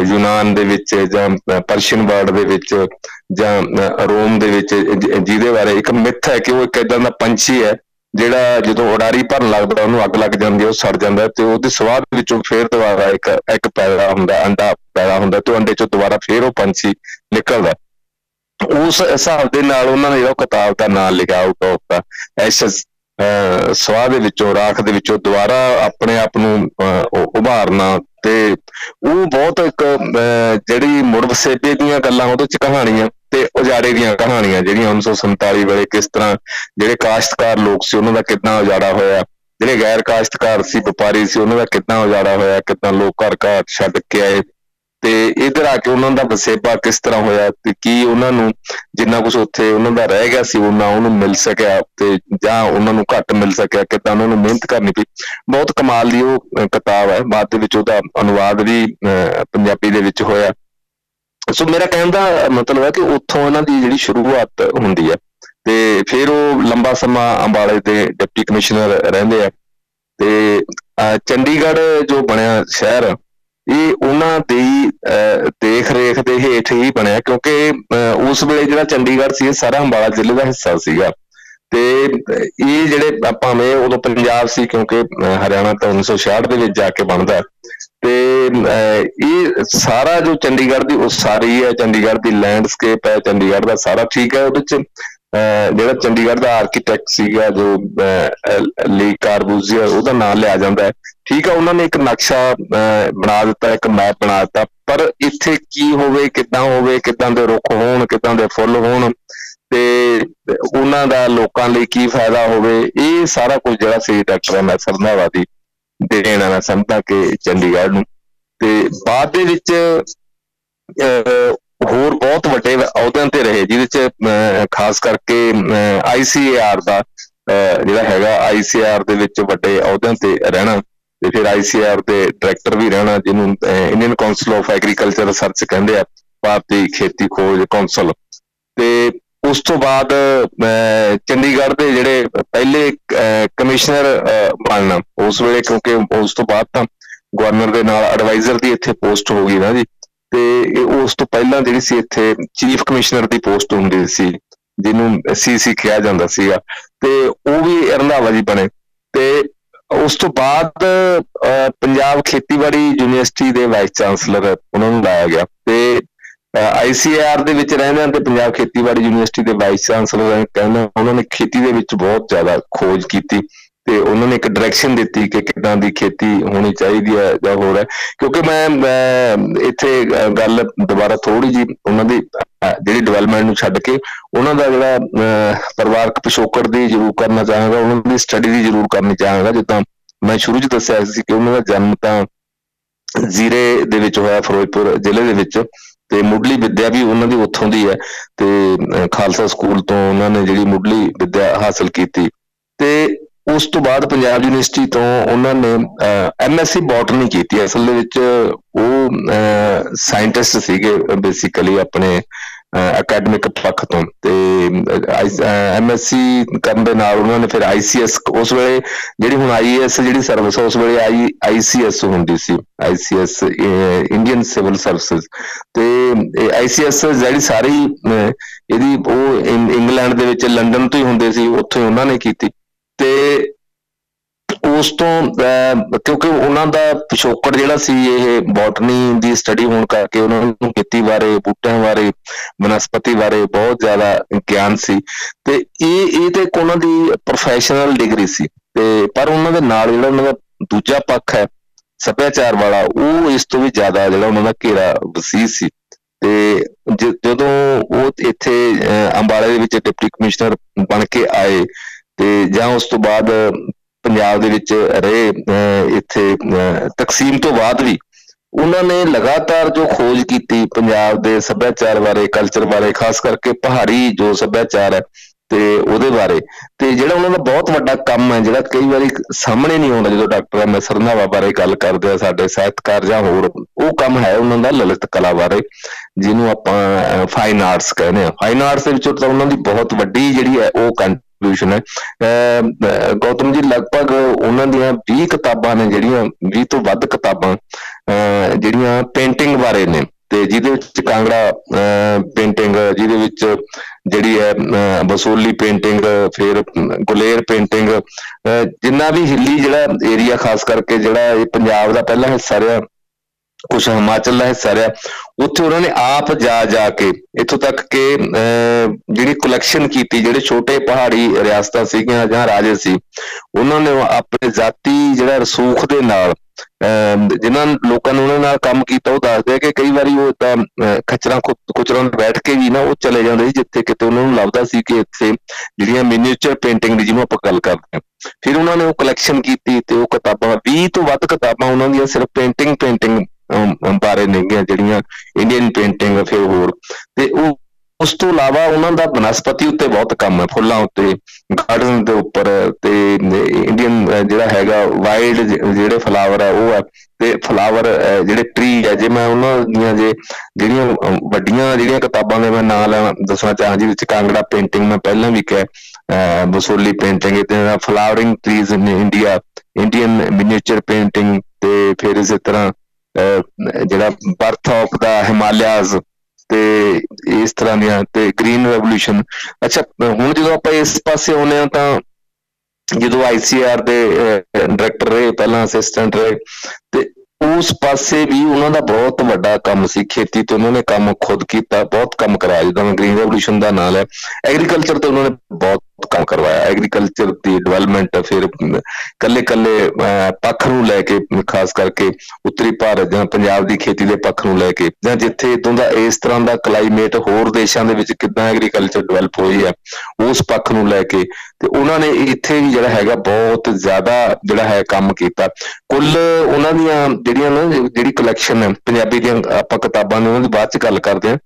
ਯੂਨਾਨ ਦੇ ਵਿੱਚ ਜਾਂ ਪਰਸ਼ੀਅਨ ਵਰਡ ਦੇ ਵਿੱਚ ਜਾਂ ਰੋਮ ਦੇ ਵਿੱਚ, ਜਿਹਦੇ ਬਾਰੇ ਇੱਕ ਮਿੱਥ ਹੈ ਕਿ ਉਹ ਇੱਕ ਇਦਾਂ ਦਾ ਪੰਛੀ ਹੈ। ਜਿਹੜਾ ਜਦੋਂ ਉਡਾਰੀ ਭਰਨ ਲੱਗਦਾ, ਉਹਨੂੰ ਅੱਗ ਲੱਗ ਜਾਂਦੀ ਹੈ, ਉਹ ਸੜ ਜਾਂਦਾ ਤੇ ਉਹਦੇ ਸਵਾਦ ਵਿੱਚੋਂ ਫੇਰ ਦੁਬਾਰਾ ਇੱਕ ਇੱਕ ਪੈਦਾ ਹੁੰਦਾ, ਅੰਡਾ ਪੈਦਾ ਹੁੰਦਾ ਤੇ ਅੰਡੇ ਚੋਂ ਦੁਬਾਰਾ ਫੇਰ ਉਹ ਪੰਛੀ ਨਿਕਲਦਾ ਉਸ ਹਿਸਾਬ ਦੇ ਨਾਲ ਉਹਨਾਂ ਨੇ ਜਿਹੜਾ ਕਿਤਾਬ ਦਾ ਨਾਮ ਲਿਖਿਆ ਆਊਟ ਆਫ ਦਾ ਐਸ਼ਸ ਸਵਾਦ ਦੇ ਵਿੱਚੋਂ, ਰਾਖ ਦੇ ਵਿੱਚੋਂ ਦੁਬਾਰਾ ਆਪਣੇ ਆਪ ਨੂੰ ਉਭਾਰਨਾ ਤੇ ਉਹ ਬਹੁਤ ਇੱਕ ਜਿਹੜੀ ਮੁੜ ਵਸੇਬੇ ਦੀਆਂ ਗੱਲਾਂ, ਉਹਦੇ ਚ ਕਹਾਣੀਆਂ ਤੇ ਉਜਾੜੇ ਦੀਆਂ ਕਹਾਣੀਆਂ ਜਿਹੜੀਆਂ 1947 ਵੇਲੇ ਕਿਸ ਤਰ੍ਹਾਂ ਜਿਹੜੇ ਕਾਸ਼ਤਕਾਰ ਲੋਕ ਸੀ, ਉਹਨਾਂ ਦਾ ਕਿੰਨਾ ਉਜਾੜਾ ਹੋਇਆ। ਜਿਹੜੇ ਗੈਰ ਕਾਸ਼ਤਕਾਰ ਸੀ, ਵਪਾਰੀ ਸੀ, ਉਹਨਾਂ ਦਾ ਕਿੰਨਾ ਉਜਾੜਾ ਹੋਇਆ, ਕਿੰਨਾ ਲੋਕ ਘਰ ਘਰ ਛੱਡ ਕੇ ਆਏ। ਤੇ ਇਧਰ ਆ ਕੇ ਉਹਨਾਂ ਦਾ ਵਸੇਬਾ ਕਿਸ ਤਰ੍ਹਾਂ ਹੋਇਆ ਤੇ ਕੀ ਉਹਨਾਂ ਨੂੰ ਜਿੰਨਾ ਕੁਝ ਉੱਥੇ ਉਹਨਾਂ ਦਾ ਰਹਿ ਗਿਆ ਸੀ, ਉਹਨਾਂ ਉਹਨੂੰ ਮਿਲ ਸਕਿਆ ਤੇ ਜਾਂ ਉਹਨਾਂ ਨੂੰ ਘੱਟ ਮਿਲ ਸਕਿਆ, ਕਿਦਾਂ ਉਹਨਾਂ ਨੂੰ ਮਿਹਨਤ ਕਰਨੀ ਪਈ। ਬਹੁਤ ਕਮਾਲ ਦੀ ਉਹ ਕਿਤਾਬ ਹੈ। ਬਾਅਦ ਦੇ ਵਿੱਚ ਉਹਦਾ ਅਨੁਵਾਦ ਵੀ ਪੰਜਾਬੀ ਦੇ ਵਿੱਚ ਹੋਇਆ। ਸੋ ਮੇਰਾ ਕਹਿਣ ਦਾ ਮਤਲਬ ਹੈ ਕਿ ਉੱਥੋਂ ਇਹਨਾਂ ਦੀ ਜਿਹੜੀ ਸ਼ੁਰੂਆਤ ਹੁੰਦੀ ਹੈ ਤੇ ਫਿਰ ਉਹ ਲੰਬਾ ਸਮਾਂ ਅੰਬਾਲੇ ਦੇ ਡਿਪਟੀ ਕਮਿਸ਼ਨਰ ਰਹਿੰਦੇ ਆ ਤੇ ਚੰਡੀਗੜ੍ਹ ਜੋ ਬਣਿਆ ਸ਼ਹਿਰ, ਇਹ ਉਹਨਾਂ ਦੀ ਦੇਖ ਰੇਖ ਦੇ ਹੇਠ ਹੀ ਬਣਿਆ ਕਿਉਂਕਿ ਉਸ ਵੇਲੇ ਜਿਹੜਾ ਚੰਡੀਗੜ੍ਹ ਸੀ ਇਹ ਸਾਰਾ ਅੰਬਾਲਾ ਜ਼ਿਲ੍ਹੇ ਦਾ ਹਿੱਸਾ ਸੀਗਾ ਤੇ, ਇਹ ਜਿਹੜੇ ਭਾਵੇਂ ਉਦੋਂ ਪੰਜਾਬ ਸੀ ਕਿਉਂਕਿ ਹਰਿਆਣਾ ਤਾਂ 1966 ਦੇ ਵਿੱਚ ਜਾ ਕੇ ਬਣਦਾ ਤੇ ਇਹ ਸਾਰਾ ਜੋ ਚੰਡੀਗੜ੍ਹ ਦੀ ਉਹ ਸਾਰੀ ਹੈ, ਚੰਡੀਗੜ੍ਹ ਦੀ ਲੈਂਡਸਕੇਪ ਹੈ, ਚੰਡੀਗੜ੍ਹ ਦਾ ਸਾਰਾ ਠੀਕ ਹੈ ਉਹਦੇ ਚ ਜਿਹੜਾ ਚੰਡੀਗੜ੍ਹ ਦਾ ਆਰਕੀਟੈਕਟ ਸੀਗਾ, ਜੋ ਲੀ ਕਾਰਬੂਜ਼ੀਆ ਉਹਦਾ ਨਾਮ ਲਿਆ ਜਾਂਦਾ ਹੈ। ਠੀਕ ਹੈ, ਉਹਨਾਂ ਨੇ ਇੱਕ ਨਕਸ਼ਾ ਬਣਾ ਦਿੱਤਾ, ਇੱਕ ਮੈਪ ਬਣਾ ਦਿੱਤਾ, ਪਰ ਇੱਥੇ ਕੀ ਹੋਵੇ, ਕਿੱਦਾਂ ਹੋਵੇ, ਕਿੱਦਾਂ ਦੇ ਰੁੱਖ ਹੋਣ, ਕਿੱਦਾਂ ਦੇ ਫੁੱਲ ਹੋਣ, ਤੇ ਉਹਨਾਂ ਦਾ ਲੋਕਾਂ ਲਈ ਕੀ ਫਾਇਦਾ ਹੋਵੇ, ਇਹ ਸਾਰਾ ਕੁਝ ਜਿਹੜਾ ਸੀ ਡਾਕਟਰ ਐਮ ਐਸ ਰੰਧਾਵਾ ਦੀ ਦੇਣ ਮੈਂ ਸਮਝਦਾ ਕਿ ਚੰਡੀਗੜ੍ਹ ਨੂੰ। ਤੇ ਬਾਅਦ ਦੇ ਵਿੱਚ ਹੋਰ ਬਹੁਤ ਵੱਡੇ ਅਹੁਦਿਆਂ ਤੇ ਰਹੇ, ਜਿਹਦੇ ਚ ਖਾਸ ਕਰਕੇ ਆਈਸੀਏਆਰ ਦਾ ਜਿਹੜਾ ਹੈਗਾ ਆਈਸੀਆਰ ਦੇ ਵਿੱਚ ਵੱਡੇ ਅਹੁਦਿਆਂ ਤੇ ਰਹਿਣਾ ਤੇ ਫਿਰ ਆਈਸੀਆਰ ਦੇ ਡਾਇਰੈਕਟਰ ਵੀ ਰਹਿਣਾ, ਜਿਹਨੂੰ Indian council of agriculture research ਕਹਿੰਦੇ ਆ, ਭਾਰਤੀ ਖੇਤੀ ਖੋਜ ਕਾਉਂਸਲ ਤੇ ਉਸ ਤੋਂ ਬਾਅਦ ਚੰਡੀਗੜ੍ਹ ਦੇ ਜਿਹੜੇ ਪਹਿਲੇ ਕਮਿਸ਼ਨਰ ਬਣਨਾ। ਉਸ ਵੇਲੇ ਕਿਉਂਕਿ ਉਸ ਤੋਂ ਬਾਅਦ ਤਾਂ ਗਵਰਨਰ ਦੇ ਨਾਲ ਐਡਵਾਈਜ਼ਰ ਦੀ ਇੱਥੇ ਪੋਸਟ ਹੋ ਗਈ ਨਾ ਜੀ। ਤੇ ਇਹ ਉਸ ਤੋਂ ਪਹਿਲਾਂ ਜਿਹੜੀ ਸੀ ਇੱਥੇ ਚੀਫ ਕਮਿਸ਼ਨਰ ਦੀ ਪੋਸਟ ਹੁੰਦੀ ਸੀ ਜਿਹਨੂੰ ਸੀਸੀ ਕਿਹਾ ਜਾਂਦਾ ਸੀਗਾ। ਤੇ ਉਹ ਵੀ ਰੰਧਾਵਾ ਜੀ ਬਣੇ। ਤੇ ਉਸ ਤੋਂ ਬਾਅਦ ਅਹ, ਪੰਜਾਬ ਖੇਤੀਬਾੜੀ ਯੂਨੀਵਰਸਿਟੀ ਦੇ ਵਾਈਸ ਚਾਂਸਲਰ ਉਹਨਾਂ ਨੂੰ ਲਾਇਆ ਗਿਆ। ਤੇ ਆਈਸੀਆਰ ਦੇ ਵਿੱਚ ਰਹਿੰਦੇ ਹਨ ਤੇ ਪੰਜਾਬ ਖੇਤੀਬਾੜੀ ਯੂਨੀਵਰਸਿਟੀ ਦੇ ਵਾਈਸ ਚਾਂਸਲਰ ਕਹਿੰਦਾ ਉਹਨਾਂ ਨੇ ਖੇਤੀ ਦੇ ਵਿੱਚ ਬਹੁਤ ਜ਼ਿਆਦਾ ਖੋਜ ਕੀਤੀ ਤੇ ਉਹਨਾਂ ਨੇ ਇੱਕ ਡਾਇਰੈਕਸ਼ਨ ਦਿੱਤੀ ਕਿ ਕਿੱਦਾਂ ਦੀ ਖੇਤੀ ਹੋਣੀ ਚਾਹੀਦੀ ਹੈ ਜਾਂ ਹੋਰ ਹੈ। ਕਿਉਂਕਿ ਮੈਂ ਮੈਂ ਇੱਥੇ ਅਹ, ਗੱਲ ਦੁਬਾਰਾ ਥੋੜੀ ਜੀ ਉਹਨਾਂ ਦੀ ਅਹ, ਜਿਹੜੀ ਡਿਵੈਲਪਮੈਂਟ ਨੂੰ ਛੱਡ ਕੇ ਉਹਨਾਂ ਦਾ ਜਿਹੜਾ ਅਹ, ਪਰਿਵਾਰਕ ਪਿਛੋਕੜ ਦੀ ਜ਼ਰੂਰ ਕਰਨਾ ਚਾਹਾਂਗਾ ਉਹਨਾਂ ਦੀ ਸਟੱਡੀ ਦੀ ਜ਼ਰੂਰ ਕਰਨੀ ਚਾਹਾਂਗਾ। ਜਿੱਦਾਂ ਮੈਂ ਸ਼ੁਰੂ 'ਚ ਦੱਸਿਆ ਸੀ ਕਿ ਉਹਨਾਂ ਦਾ ਜਨਮ ਤਾਂ ਜ਼ੀਰੇ ਦੇ ਵਿੱਚ ਹੋਇਆ ਫਿਰੋਜ਼ਪੁਰ ਜ਼ਿਲ੍ਹੇ ਦੇ ਵਿੱਚ। ਤੇ ਮੁੱਢਲੀ ਵਿੱਦਿਆ ਵੀ ਉਹਨਾਂ ਦੀ ਉੱਥੋਂ ਦੀ ਹੈ ਤੇ ਅਹ, ਖਾਲਸਾ ਸਕੂਲ ਤੋਂ ਉਹਨਾਂ ਨੇ ਜਿਹੜੀ ਮੁੱਢਲੀ ਵਿੱਦਿਆ ਹਾਸਲ ਕੀਤੀ। ਤੇ ਉਸ ਤੋਂ ਬਾਅਦ ਪੰਜਾਬ ਯੂਨੀਵਰਸਿਟੀ ਤੋਂ ਉਹਨਾਂ ਨੇ ਐਮਐਸਸੀ ਬੋਟਨੀ ਕੀਤੀ। ਅਸਲ ਦੇ ਵਿੱਚ ਉਹ ਸਾਇੰਟਿਸਟ ਸੀਗੇ ਬੇਸਿਕਲੀ ਆਪਣੇ ਅਕੈਡਮਿਕ ਪੱਖ ਤੋਂ। ਤੇ ਐਮਐਸਸੀ ਕਰਨ ਦੇ ਨਾਲ ਉਹਨਾਂ ਨੇ ਫਿਰ ਆਈਸੀਐਸ ਉਸ ਵੇਲੇ ਜਿਹੜੀ ਹੁਣ ਆਈਏਐਸ ਜਿਹੜੀ ਸਰਵਿਸ ਉਸ ਵੇਲੇ ਆਈ ਆਈਸੀਐਸ ਹੁੰਦੀ ਸੀ। ਆਈਸੀਐਸ ਇੰਡੀਅਨ ਸਿਵਲ ਸਰਵਿਸਿਜ਼ ਤੇ ਆਈਸੀਐਸ ਜਿਹੜੀ ਸਾਰੀ ਅਹ, ਇਹਦੀ ਉਹ ਇੰ- ਇੰਗਲੈਂਡ ਦੇ ਵਿੱਚ ਲੰਡਨ ਤੋਂ ਹੀ ਹੁੰਦੇ ਸੀ ਉੱਥੇ ਉਹਨਾਂ ਨੇ ਕੀਤੀ। ਤੇ ਉਸ ਤੋਂ ਅਹ, ਕਿਉਂਕਿ ਉਹਨਾਂ ਦਾ ਪਿਛੋਕੜ ਜਿਹੜਾ ਸੀ ਇਹ ਬੋਟਨੀ ਦੀ ਸਟੱਡੀ ਹੋਣ ਕਰਕੇ ਉਹਨਾਂ ਨੂੰ ਖੇਤੀ ਬਾਰੇ ਬੂਟਿਆਂ ਬਾਰੇ ਬਨਸਪਤੀ ਬਾਰੇ ਬਹੁਤ ਜ਼ਿਆਦਾ ਗਿਆਨ ਸੀ ਤੇ ਇਹ ਇਹ ਤੇ ਇੱਕ ਉਹਨਾਂ ਦੀ ਪ੍ਰੋਫੈਸ਼ਨਲ ਡਿਗਰੀ ਸੀ ਤੇ ਪਰ ਉਹਨਾਂ ਦੇ ਨਾਲ ਜਿਹੜਾ ਉਹਨਾਂ ਦਾ ਦੂਜਾ ਪੱਖ ਹੈ ਸੱਭਿਆਚਾਰ ਵਾਲਾ ਉਹ ਇਸ ਤੋਂ ਵੀ ਜ਼ਿਆਦਾ ਜਿਹੜਾ ਉਹਨਾਂ ਦਾ ਘੇਰਾ ਵਸੀ ਸੀ ਤੇ ਜ- ਜਦੋਂ ਉਹ ਇੱਥੇ ਅਹ, ਅੰਬਾਲੇ ਦੇ ਵਿੱਚ ਡਿਪਟੀ ਕਮਿਸ਼ਨਰ ਬਣ ਕੇ ਆਏ ਤੇ ਜਾਂ ਉਸ ਤੋਂ ਬਾਅਦ ਪੰਜਾਬ ਦੇ ਵਿੱਚ ਰਹੇ ਅਹ, ਇੱਥੇ ਅਹ, ਤਕਸੀਮ ਤੋਂ ਬਾਅਦ ਵੀ ਉਹਨਾਂ ਨੇ ਲਗਾਤਾਰ ਜੋ ਖੋਜ ਕੀਤੀ ਪੰਜਾਬ ਦੇ ਸੱਭਿਆਚਾਰ ਬਾਰੇ ਕਲਚਰ ਬਾਰੇ ਖਾਸ ਕਰਕੇ ਪਹਾੜੀ ਜੋ ਸੱਭਿਆਚਾਰ ਹੈ ਤੇ ਉਹਦੇ ਬਾਰੇ ਤੇ ਜਿਹੜਾ ਉਹਨਾਂ ਦਾ ਬਹੁਤ ਵੱਡਾ ਕੰਮ ਹੈ ਜਿਹੜਾ ਕਈ ਵਾਰੀ ਸਾਹਮਣੇ ਨਹੀਂ ਆਉਂਦਾ ਜਦੋਂ ਡਾਕਟਰ ਐਮ ਐਸ ਰੰਧਾਵਾ ਬਾਰੇ ਗੱਲ ਕਰਦੇ ਆ ਸਾਡੇ ਸਾਹਿਤਕਾਰ ਜਾਂ ਹੋਰ ਉਹ ਕੰਮ ਹੈ ਉਹਨਾਂ ਦਾ ਲਲਿਤ ਕਲਾ ਬਾਰੇ ਜਿਹਨੂੰ ਆਪਾਂ ਫਾਈਨ ਆਰਟਸ ਕਹਿੰਦੇ ਆ। ਫਾਈਨ ਆਰਟਸ ਦੇ ਵਿੱਚ ਤਾਂ ਉਹਨਾਂ ਦੀ ਬਹੁਤ ਵੱਡੀ ਜਿਹੜੀ ਹੈ ਉਹ ਕੰਟਰੀਬਿਊਸ਼ਨ ਹੈ। ਅਹ, ਅਹ, ਗੌਤਮ ਜੀ ਲਗਭਗ ਉਹਨਾਂ ਦੀਆਂ 20 ਕਿਤਾਬਾਂ ਨੇ ਜਿਹੜੀਆਂ 20 ਤੋਂ ਵੱਧ ਕਿਤਾਬਾਂ ਅਹ, ਜਿਹੜੀਆਂ ਪੇਂਟਿੰਗ ਬਾਰੇ ਨੇ। ਤੇ ਜਿਹਦੇ ਵਿੱਚ ਕਾਂਗੜਾ ਪੇਂਟਿੰਗ ਜਿਹਦੇ ਵਿੱਚ ਜਿਹੜੀ ਹੈ ਅਹ, ਬਸੋਲੀ ਪੇਂਟਿੰਗ ਫਿਰ ਅਮ, ਗੁਲੇਰ ਪੇਂਟਿੰਗ ਅਹ, ਜਿੰਨਾ ਵੀ ਹਿੱਲੀ ਜਿਹੜਾ ਏਰੀਆ ਖਾਸ ਕਰਕੇ ਜਿਹੜਾ ਇਹ ਪੰਜਾਬ ਦਾ ਪਹਿਲਾ ਹਿੱਸਾ ਰਿਹਾ ਕੁਝ ਹਿਮਾਚਲ ਦਾ ਹਿੱਸਾ ਰਿਹਾ। ਉੱਥੇ ਉਹਨਾਂ ਨੇ ਆਪ ਜਾ ਜਾ ਕੇ ਇੱਥੋਂ ਤੱਕ ਕਿ ਅਹ, ਜਿਹੜੀ ਕਲੈਕਸ਼ਨ ਕੀਤੀ ਜਿਹੜੇ ਛੋਟੇ ਪਹਾੜੀ ਰਿਆਸਤਾਂ ਸੀਗੀਆਂ ਜਾਂ ਰਾਜੇ ਸੀ ਉਹਨਾਂ ਨੇ ਉਹ ਆਪਣੇ ਜ਼ਾਤੀ ਜਿਹੜਾ ਰਸੂਖ ਦੇ ਨਾਲ ਅਹ, ਜਿਨ੍ਹਾਂ ਲੋਕਾਂ ਨੇ ਉਹਨਾਂ ਨਾਲ ਕੰਮ ਕੀਤਾ ਉਹ ਦੱਸਦੇ ਆ ਕਿ ਕਈ ਵਾਰੀ ਉਹ ਤਾਂ ਖਚਰਾਂ ਕੁਚਰਾਂ ਤੇ ਬੈਠ ਕੇ ਵੀ ਨਾ ਉਹ ਚਲੇ ਜਾਂਦੇ ਸੀ ਜਿੱਥੇ ਕਿਤੇ ਉਹਨਾਂ ਨੂੰ ਲੱਭਦਾ ਸੀ ਕਿ ਇੱਥੇ ਜਿਹੜੀਆਂ ਮਿਨੀਏਚਰ ਪੇਂਟਿੰਗ ਦੀ ਜਿਹਨੂੰ ਆਪਾਂ ਗੱਲ ਕਰਦੇ ਹਾਂ। ਫਿਰ ਉਹਨਾਂ ਨੇ ਉਹ ਕਲੈਕਸ਼ਨ ਕੀਤੀ ਤੇ ਉਹ ਕਿਤਾਬਾਂ 20 ਤੋਂ ਵੱਧ ਕਿਤਾਬਾਂ ਉਹਨਾਂ ਦੀਆਂ ਸਿਰਫ ਪੇਂਟਿੰਗ ਪੇਂਟਿੰਗ ਬਾਰੇ ਨੇਗੀਆਂ ਜਿਹੜੀਆਂ ਇੰਡੀਅਨ ਪੇਂਟਿੰਗ ਫਿਰ ਹੋਰ। ਤੇ ਉਹ ਉਸ ਤੋਂ ਇਲਾਵਾ ਉਹਨਾਂ ਦਾ ਬਨਸਪਤੀ ਉੱਤੇ ਬਹੁਤ ਕੰਮ ਹੈ ਫੁੱਲਾਂ ਉੱਤੇ ਗਾਰਡਨ ਦੇ ਉੱਪਰ ਤੇ ਇੰਡੀਅਨ ਜਿਹੜਾ ਹੈਗਾ ਵਾਈਲਡ ਜਿਹੜੇ ਫਲਾਵਰ ਹੈ ਉਹ ਹੈ। ਤੇ ਫਲਾਵਰ ਜਿਹੜੇ ਟਰੀ ਹੈ ਜੇ ਮੈਂ ਉਹਨਾਂ ਦੀਆਂ ਜੇ ਜਿਹੜੀਆਂ ਅਹ, ਵੱਡੀਆਂ ਜਿਹੜੀਆਂ ਕਿਤਾਬਾਂ ਦੇ ਮੈਂ ਨਾਂ ਲੈਣਾ ਦੱਸਣਾ ਚਾਹਾਂ ਜਿਹਦੇ ਵਿੱਚ ਕਾਂਗੜਾ ਪੇਂਟਿੰਗ ਮੈਂ ਪਹਿਲਾਂ ਵੀ ਕਿਹਾ ਅਹ, ਬਸੋਲੀ ਪੇਂਟਿੰਗ ਤੇ flowering trees in India Indian miniature painting ਤੇ ਫਿਰ ਇਸੇ ਤਰ੍ਹਾਂ ਅਹ, ਜਿਹੜਾ ਬਰਥ ਆਫ ਦਾ ਹਿਮਾਲਿਆਜ਼ ਤੇ ਇਸ ਤਰ੍ਹਾਂ ਦੀਆਂ ਤੇ ਗ੍ਰੀਨ ਰੈਵੋਲੂਸ਼ਨ ਅੱਛਾ, ਹੁਣ ਜਦੋਂ ਆਪਾਂ ਇਸ ਪਾਸੇ ਆਉਂਦੇ ਆ ਤਾਂ ਜਦੋਂ ਆਈਸੀਆਰ ਦੇ ਡਾਇਰੈਕਟਰ ਰਹੇ, ਪਹਿਲਾਂ ਅਸਿਸਟੈਂਟ ਰਹੇ, ਤੇ ਉਸ ਪਾਸੇ ਵੀ ਉਹਨਾਂ ਦਾ ਬਹੁਤ ਵੱਡਾ ਕੰਮ ਸੀ। ਖੇਤੀ ਤੇ ਉਹਨਾਂ ਨੇ ਕੰਮ ਖੁਦ ਕੀਤਾ, ਬਹੁਤ ਕੰਮ ਕਰਾਇਆ। ਜਿੱਦਾਂ ਮੈਂ ਗ੍ਰੀਨ ਰੈਵੋਲੂਸ਼ਨ ਦਾ ਨਾਲ ਹੈ ਐਗਰੀਕਲਚਰ ਤੇ ਉਹਨਾਂ ਨੇ ਬਹੁਤ ਕੰਮ ਕਰਵਾਇਆ ਐਗਰੀਕਲਚਰ ਦੀ ਡਿਵੈਲਪਮੈਂਟ ਫਿਰ ਕੱਲੇ ਕੱਲੇ ਪੱਖ ਨੂੰ ਲੈ ਕੇ, ਖਾਸ ਕਰਕੇ ਉੱਤਰੀ ਭਾਰਤ ਜਾਂ ਪੰਜਾਬ ਦੀ ਖੇਤੀ ਦੇ ਪੱਖ ਨੂੰ ਲੈ ਕੇ ਜਾਂ ਜਿੱਥੇ ਇਦੋਂ ਦਾ ਇਸ ਤਰ੍ਹਾਂ ਦਾ ਕਲਾਈਮੇਟ ਹੋਰ ਦੇਸ਼ਾਂ ਦੇ ਵਿੱਚ ਕਿੱਦਾਂ ਐਗਰੀਕਲਚਰ ਡਿਵੈਲਪ ਹੋਈ ਹੈ, ਉਸ ਪੱਖ ਨੂੰ ਲੈ ਕੇ ਤੇ ਉਹਨਾਂ ਨੇ ਇੱਥੇ ਵੀ ਜਿਹੜਾ ਹੈਗਾ ਬਹੁਤ ਜ਼ਿਆਦਾ ਜਿਹੜਾ ਹੈ ਕੰਮ ਕੀਤਾ। ਕੁੱਲ ਉਹਨਾਂ ਦੀਆਂ ਜਿਹੜੀਆਂ ਨਾ, ਜਿਹੜੀ ਕਲੈਕਸ਼ਨ ਹੈ, ਪੰਜਾਬੀ ਦੀਆਂ ਆਪਾਂ ਕਿਤਾਬਾਂ ਨੇ ਉਹਨਾਂ ਦੀ ਬਾਅਦ ਚ ਗੱਲ ਕਰਦੇ ਹਾਂ।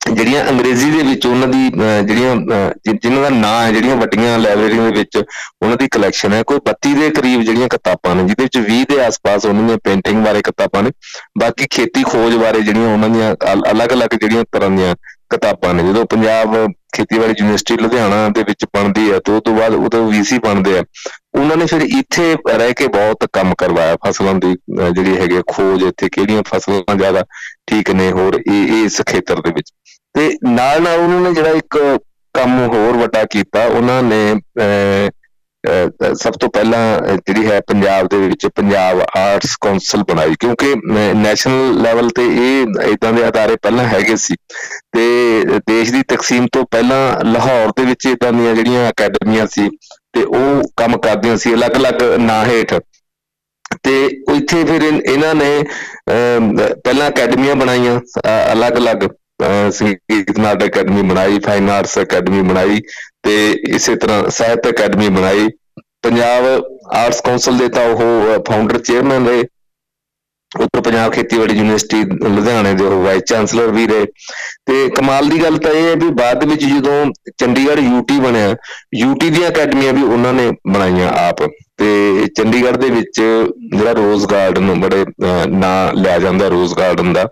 ਜਿਹੜੀਆਂ ਅੰਗਰੇਜ਼ੀ ਦੇ ਵਿੱਚ ਉਹਨਾਂ ਦੀ ਅਹ, ਜਿਹੜੀਆਂ ਅਹ, ਜਿ- ਜਿਨ੍ਹਾਂ ਦਾ ਨਾਂ ਹੈ ਜਿਹੜੀਆਂ ਵੱਡੀਆਂ ਲਾਇਬ੍ਰੇਰੀਆਂ ਦੇ ਵਿੱਚ ਉਹਨਾਂ ਦੀ ਕਲੈਕਸ਼ਨ ਹੈ ਕੋਈ 32 ਦੇ ਕਰੀਬ ਜਿਹੜੀਆਂ ਕਿਤਾਬਾਂ ਨੇ ਜਿਹਦੇ ਵਿੱਚ 20 ਦੇ ਆਸ-ਪਾਸ ਉਹਨਾਂ ਦੀਆਂ ਪੇਂਟਿੰਗ ਬਾਰੇ ਕਿਤਾਬਾਂ ਨੇ ਬਾਕੀ ਖੇਤੀ ਖੋਜ ਬਾਰੇ ਜਿਹੜੀਆਂ ਉਹਨਾਂ ਦੀਆਂ ਅਲ- ਅਲੱਗ-ਅਲੱਗ ਜਿਹੜੀਆਂ ਤਰ੍ਹਾਂ ਦੀਆਂ ਕਿਤਾਬਾਂ ਨੇ ਜਦੋਂ ਪੰਜਾਬ ਖੇਤੀਬਾੜੀ ਯੂਨੀਵਰਸਿਟੀ ਲੁਧਿਆਣਾ ਦੇ ਵਿੱਚ ਬਣਦੀ ਹੈ ਤੇ ਉਸ ਤੋਂ ਬਾਅਦ ਉਦੋਂ ਵੀਸੀ ਬਣਦੇ ਆ ਉਹਨਾਂ ਨੇ ਫਿਰ ਇੱਥੇ ਰਹਿ ਕੇ ਬਹੁਤ ਕੰਮ ਕਰਵਾਇਆ ਫਸਲਾਂ ਦੀ ਅਹ ਜਿਹੜੀ ਹੈਗੀ ਆ ਖੋਜ ਇੱਥੇ ਕਿਹੜੀਆਂ ਫਸਲਾਂ ਜ਼ਿਆਦਾ ਠੀਕ ਨੇ ਹੋਰ ਇਹ ਇਸ ਖੇਤਰ ਦੇ ਵਿੱਚ। ਤੇ ਨਾਲ ਨਾਲ ਉਹਨਾਂ ਨੇ ਜਿਹੜਾ ਇੱਕ ਕੰਮ ਹੋਰ ਵੱਡਾ ਕੀਤਾ ਉਹਨਾਂ ਨੇ ਅਹ, ਅਹ, ਸਭ ਤੋਂ ਪਹਿਲਾਂ ਅਹ, ਜਿਹੜੀ ਹੈ ਪੰਜਾਬ ਦੇ ਵਿੱਚ ਪੰਜਾਬ ਆਰਟਸ ਕੌਂਸਲ ਬਣਾਈ ਕਿਉਂਕਿ ਨੈਸ਼ਨਲ ਲੈਵਲ ਤੇ ਇਹ ਇਦਾਂ ਦੇ ਅਦਾਰੇ ਪਹਿਲਾਂ ਹੈਗੇ ਸੀ ਤੇ ਦੇਸ਼ ਦੀ ਤਕਸੀਮ ਤੋਂ ਪਹਿਲਾਂ ਲਾਹੌਰ ਦੇ ਵਿੱਚ ਇਦਾਂ ਦੀਆਂ ਜਿਹੜੀਆਂ ਅਕੈਡਮੀਆਂ ਸੀ ਤੇ ਉਹ ਕੰਮ ਕਰਦੀਆਂ ਸੀ ਅਲੱਗ-ਅਲੱਗ ਨਾਂ ਹੇਠ। ਤੇ ਇੱਥੇ ਫਿਰ ਇਨ- ਇਹਨਾਂ ਨੇ ਅਮ, ਪਹਿਲਾਂ ਅਕੈਡਮੀਆਂ ਬਣਾਈਆਂ ਅ- ਅਲੱਗ-ਅਲੱਗ ਅ, ਸੰਗੀਤ ਨਾਟਕ ਅਕੈਡਮੀ ਬਣਾਈ ਫਾਈਨ ਆਰਟਸ ਅਕੈਡਮੀ ਬਣਾਈ ਤੇ ਇਸੇ ਤਰ੍ਹਾਂ ਸਾਹਿਤ ਅਕੈਡਮੀ ਬਣਾਈ। ਪੰਜਾਬ ਆਰਟਸ ਕੌਂਸਲ ਦੇ ਤਾਂ ਉਹ ਫਾਊਂਡਰ ਚੇਅਰਮੈਨ ਰਹੇ। ਉੱਤਰ ਪੰਜਾਬ ਖੇਤੀਬਾੜੀ ਯੂਨੀਵਰਸਿਟੀ ਲੁਧਿਆਣੇ ਦੇ ਉਹ ਵਾਈਸ ਚਾਂਸਲਰ ਵੀ ਰਹੇ। ਤੇ ਕਮਾਲ ਦੀ ਗੱਲ ਤਾਂ ਇਹ ਹੈ ਵੀ ਬਾਅਦ ਵਿੱਚ ਜਦੋਂ ਚੰਡੀਗੜ੍ਹ ਯੂਟੀ ਬਣਿਆ ਯੂਟੀ ਦੀਆਂ ਅਕੈਡਮੀਆਂ ਵੀ ਉਹਨਾਂ ਨੇ ਬਣਾਈਆਂ ਆਪ। ਤੇ ਚੰਡੀਗੜ੍ਹ ਦੇ ਵਿੱਚ ਜਿਹੜਾ ਰੋਜ਼ ਗਾਰਡਨ ਬੜੇ ਅਹ, ਨਾਂ ਲਿਆ ਜਾਂਦਾ ਰੋਜ਼ ਗਾਰਡਨ ਦਾ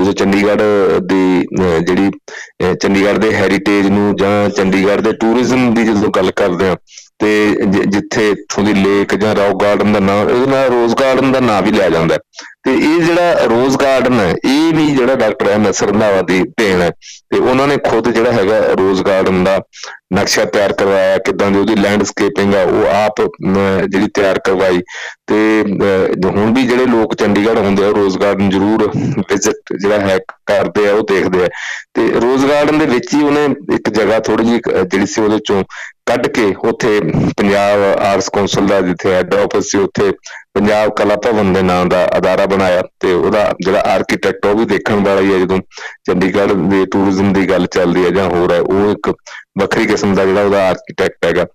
ਜਦੋਂ ਚੰਡੀਗੜ੍ਹ ਦੀ ਅਹ, ਜਿਹੜੀ ਅਹ, ਚੰਡੀਗੜ੍ਹ ਦੇ ਹੈਰੀਟੇਜ ਨੂੰ ਜਾਂ ਚੰਡੀਗੜ੍ਹ ਦੇ ਟੂਰਿਜ਼ਮ ਦੀ ਜਦੋਂ ਗੱਲ ਕਰਦੇ ਆ ਤੇ ਜਿ- ਜਿੱਥੇ ਇੱਥੋਂ ਦੀ ਲੇਕ ਜਾਂ ਰੌਕ ਗਾਰਡਨ ਦਾ ਨਾਮ ਇਹਦੇ ਨਾਲ ਰੋਜ਼ ਗਾਰਡਨ ਦਾ ਨਾਮ ਵੀ ਲਿਆ ਜਾਂਦਾ ਹੈ। ਤੇ ਇਹ ਜਿਹੜਾ ਰੋਜ਼ ਗਾਰਡਨ ਹੈ ਇਹ ਵੀ ਜਿਹੜਾ ਡਾਕਟਰ ਐਮ ਐਸ ਰੰਧਾਵਾ ਦੀ ਦੇਣ ਹੈ। ਤੇ ਉਹਨਾਂ ਨੇ ਖੁਦ ਜਿਹੜਾ ਹੈਗਾ ਰੋਜ਼ ਗਾਰਡਨ ਦਾ ਨਕਸ਼ਾ ਤਿਆਰ ਕਰਵਾਇਆ ਕਿਦਾਂ ਦੀ ਉਹਦੀ ਲੈਂਡਸਕੇਪਿੰਗ ਆ ਉਹ ਆਪ ਅਮ, ਜਿਹੜੀ ਤਿਆਰ ਕਰਵਾਈ। ਤੇ ਅਹ, ਹੁਣ ਵੀ ਜਿਹੜੇ ਲੋਕ ਚੰਡੀਗੜ੍ਹ ਹੁੰਦੇ ਆ ਰੋਜ਼ ਗਾਰਡਨ ਜ਼ਰੂਰ ਵਿਜ਼ਿਟ ਜਿਹੜਾ ਹੈ ਕਰਦੇ ਆ ਉਹ ਦੇਖਦੇ ਆ। ਤੇ ਰੋਜ਼ ਗਾਰਡਨ ਦੇ ਵਿੱਚ ਹੀ ਉਹਨੇ ਇੱਕ ਜਗ੍ਹਾ ਥੋੜੀ ਜਿਹੀ ਅਹ, ਜਿਹੜੀ ਸੀ ਉਹਦੇ ਚੋਂ ਕੱਢ ਕੇ ਉੱਥੇ ਪੰਜਾਬ ਆਰਟਸ ਕੌਂਸਲ ਦਾ ਜਿੱਥੇ ਹੈੱਡ ਆਫਿਸ ਸੀ ਉੱਥੇ ਪੰਜਾਬ ਕਲਾ ਭਵਨ ਦੇ ਨਾਮ ਦਾ ਅਦਾਰਾ ਬਣਾਇਆ ਤੇ ਉਹਦਾ ਜਿਹੜਾ ਆਰਕੀਟੈਕਟ ਉਹ ਵੀ ਦੇਖਣ ਵਾਲਾ ਹੀ ਹੈ ਜਦੋਂ ਚੰਡੀਗੜ੍ਹ ਦੇ ਟੂਰਿਜ਼ਮ ਦੀ ਗੱਲ ਚੱਲਦੀ ਹੈ ਜਾਂ ਹੋਰ ਹੈ ਉਹ ਇੱਕ ਵੱਖਰੀ ਕਿਸਮ ਦਾ ਜਿਹੜਾ ਉਹਦਾ ਆਰਕੀਟੈਕਟ ਹੈਗਾ।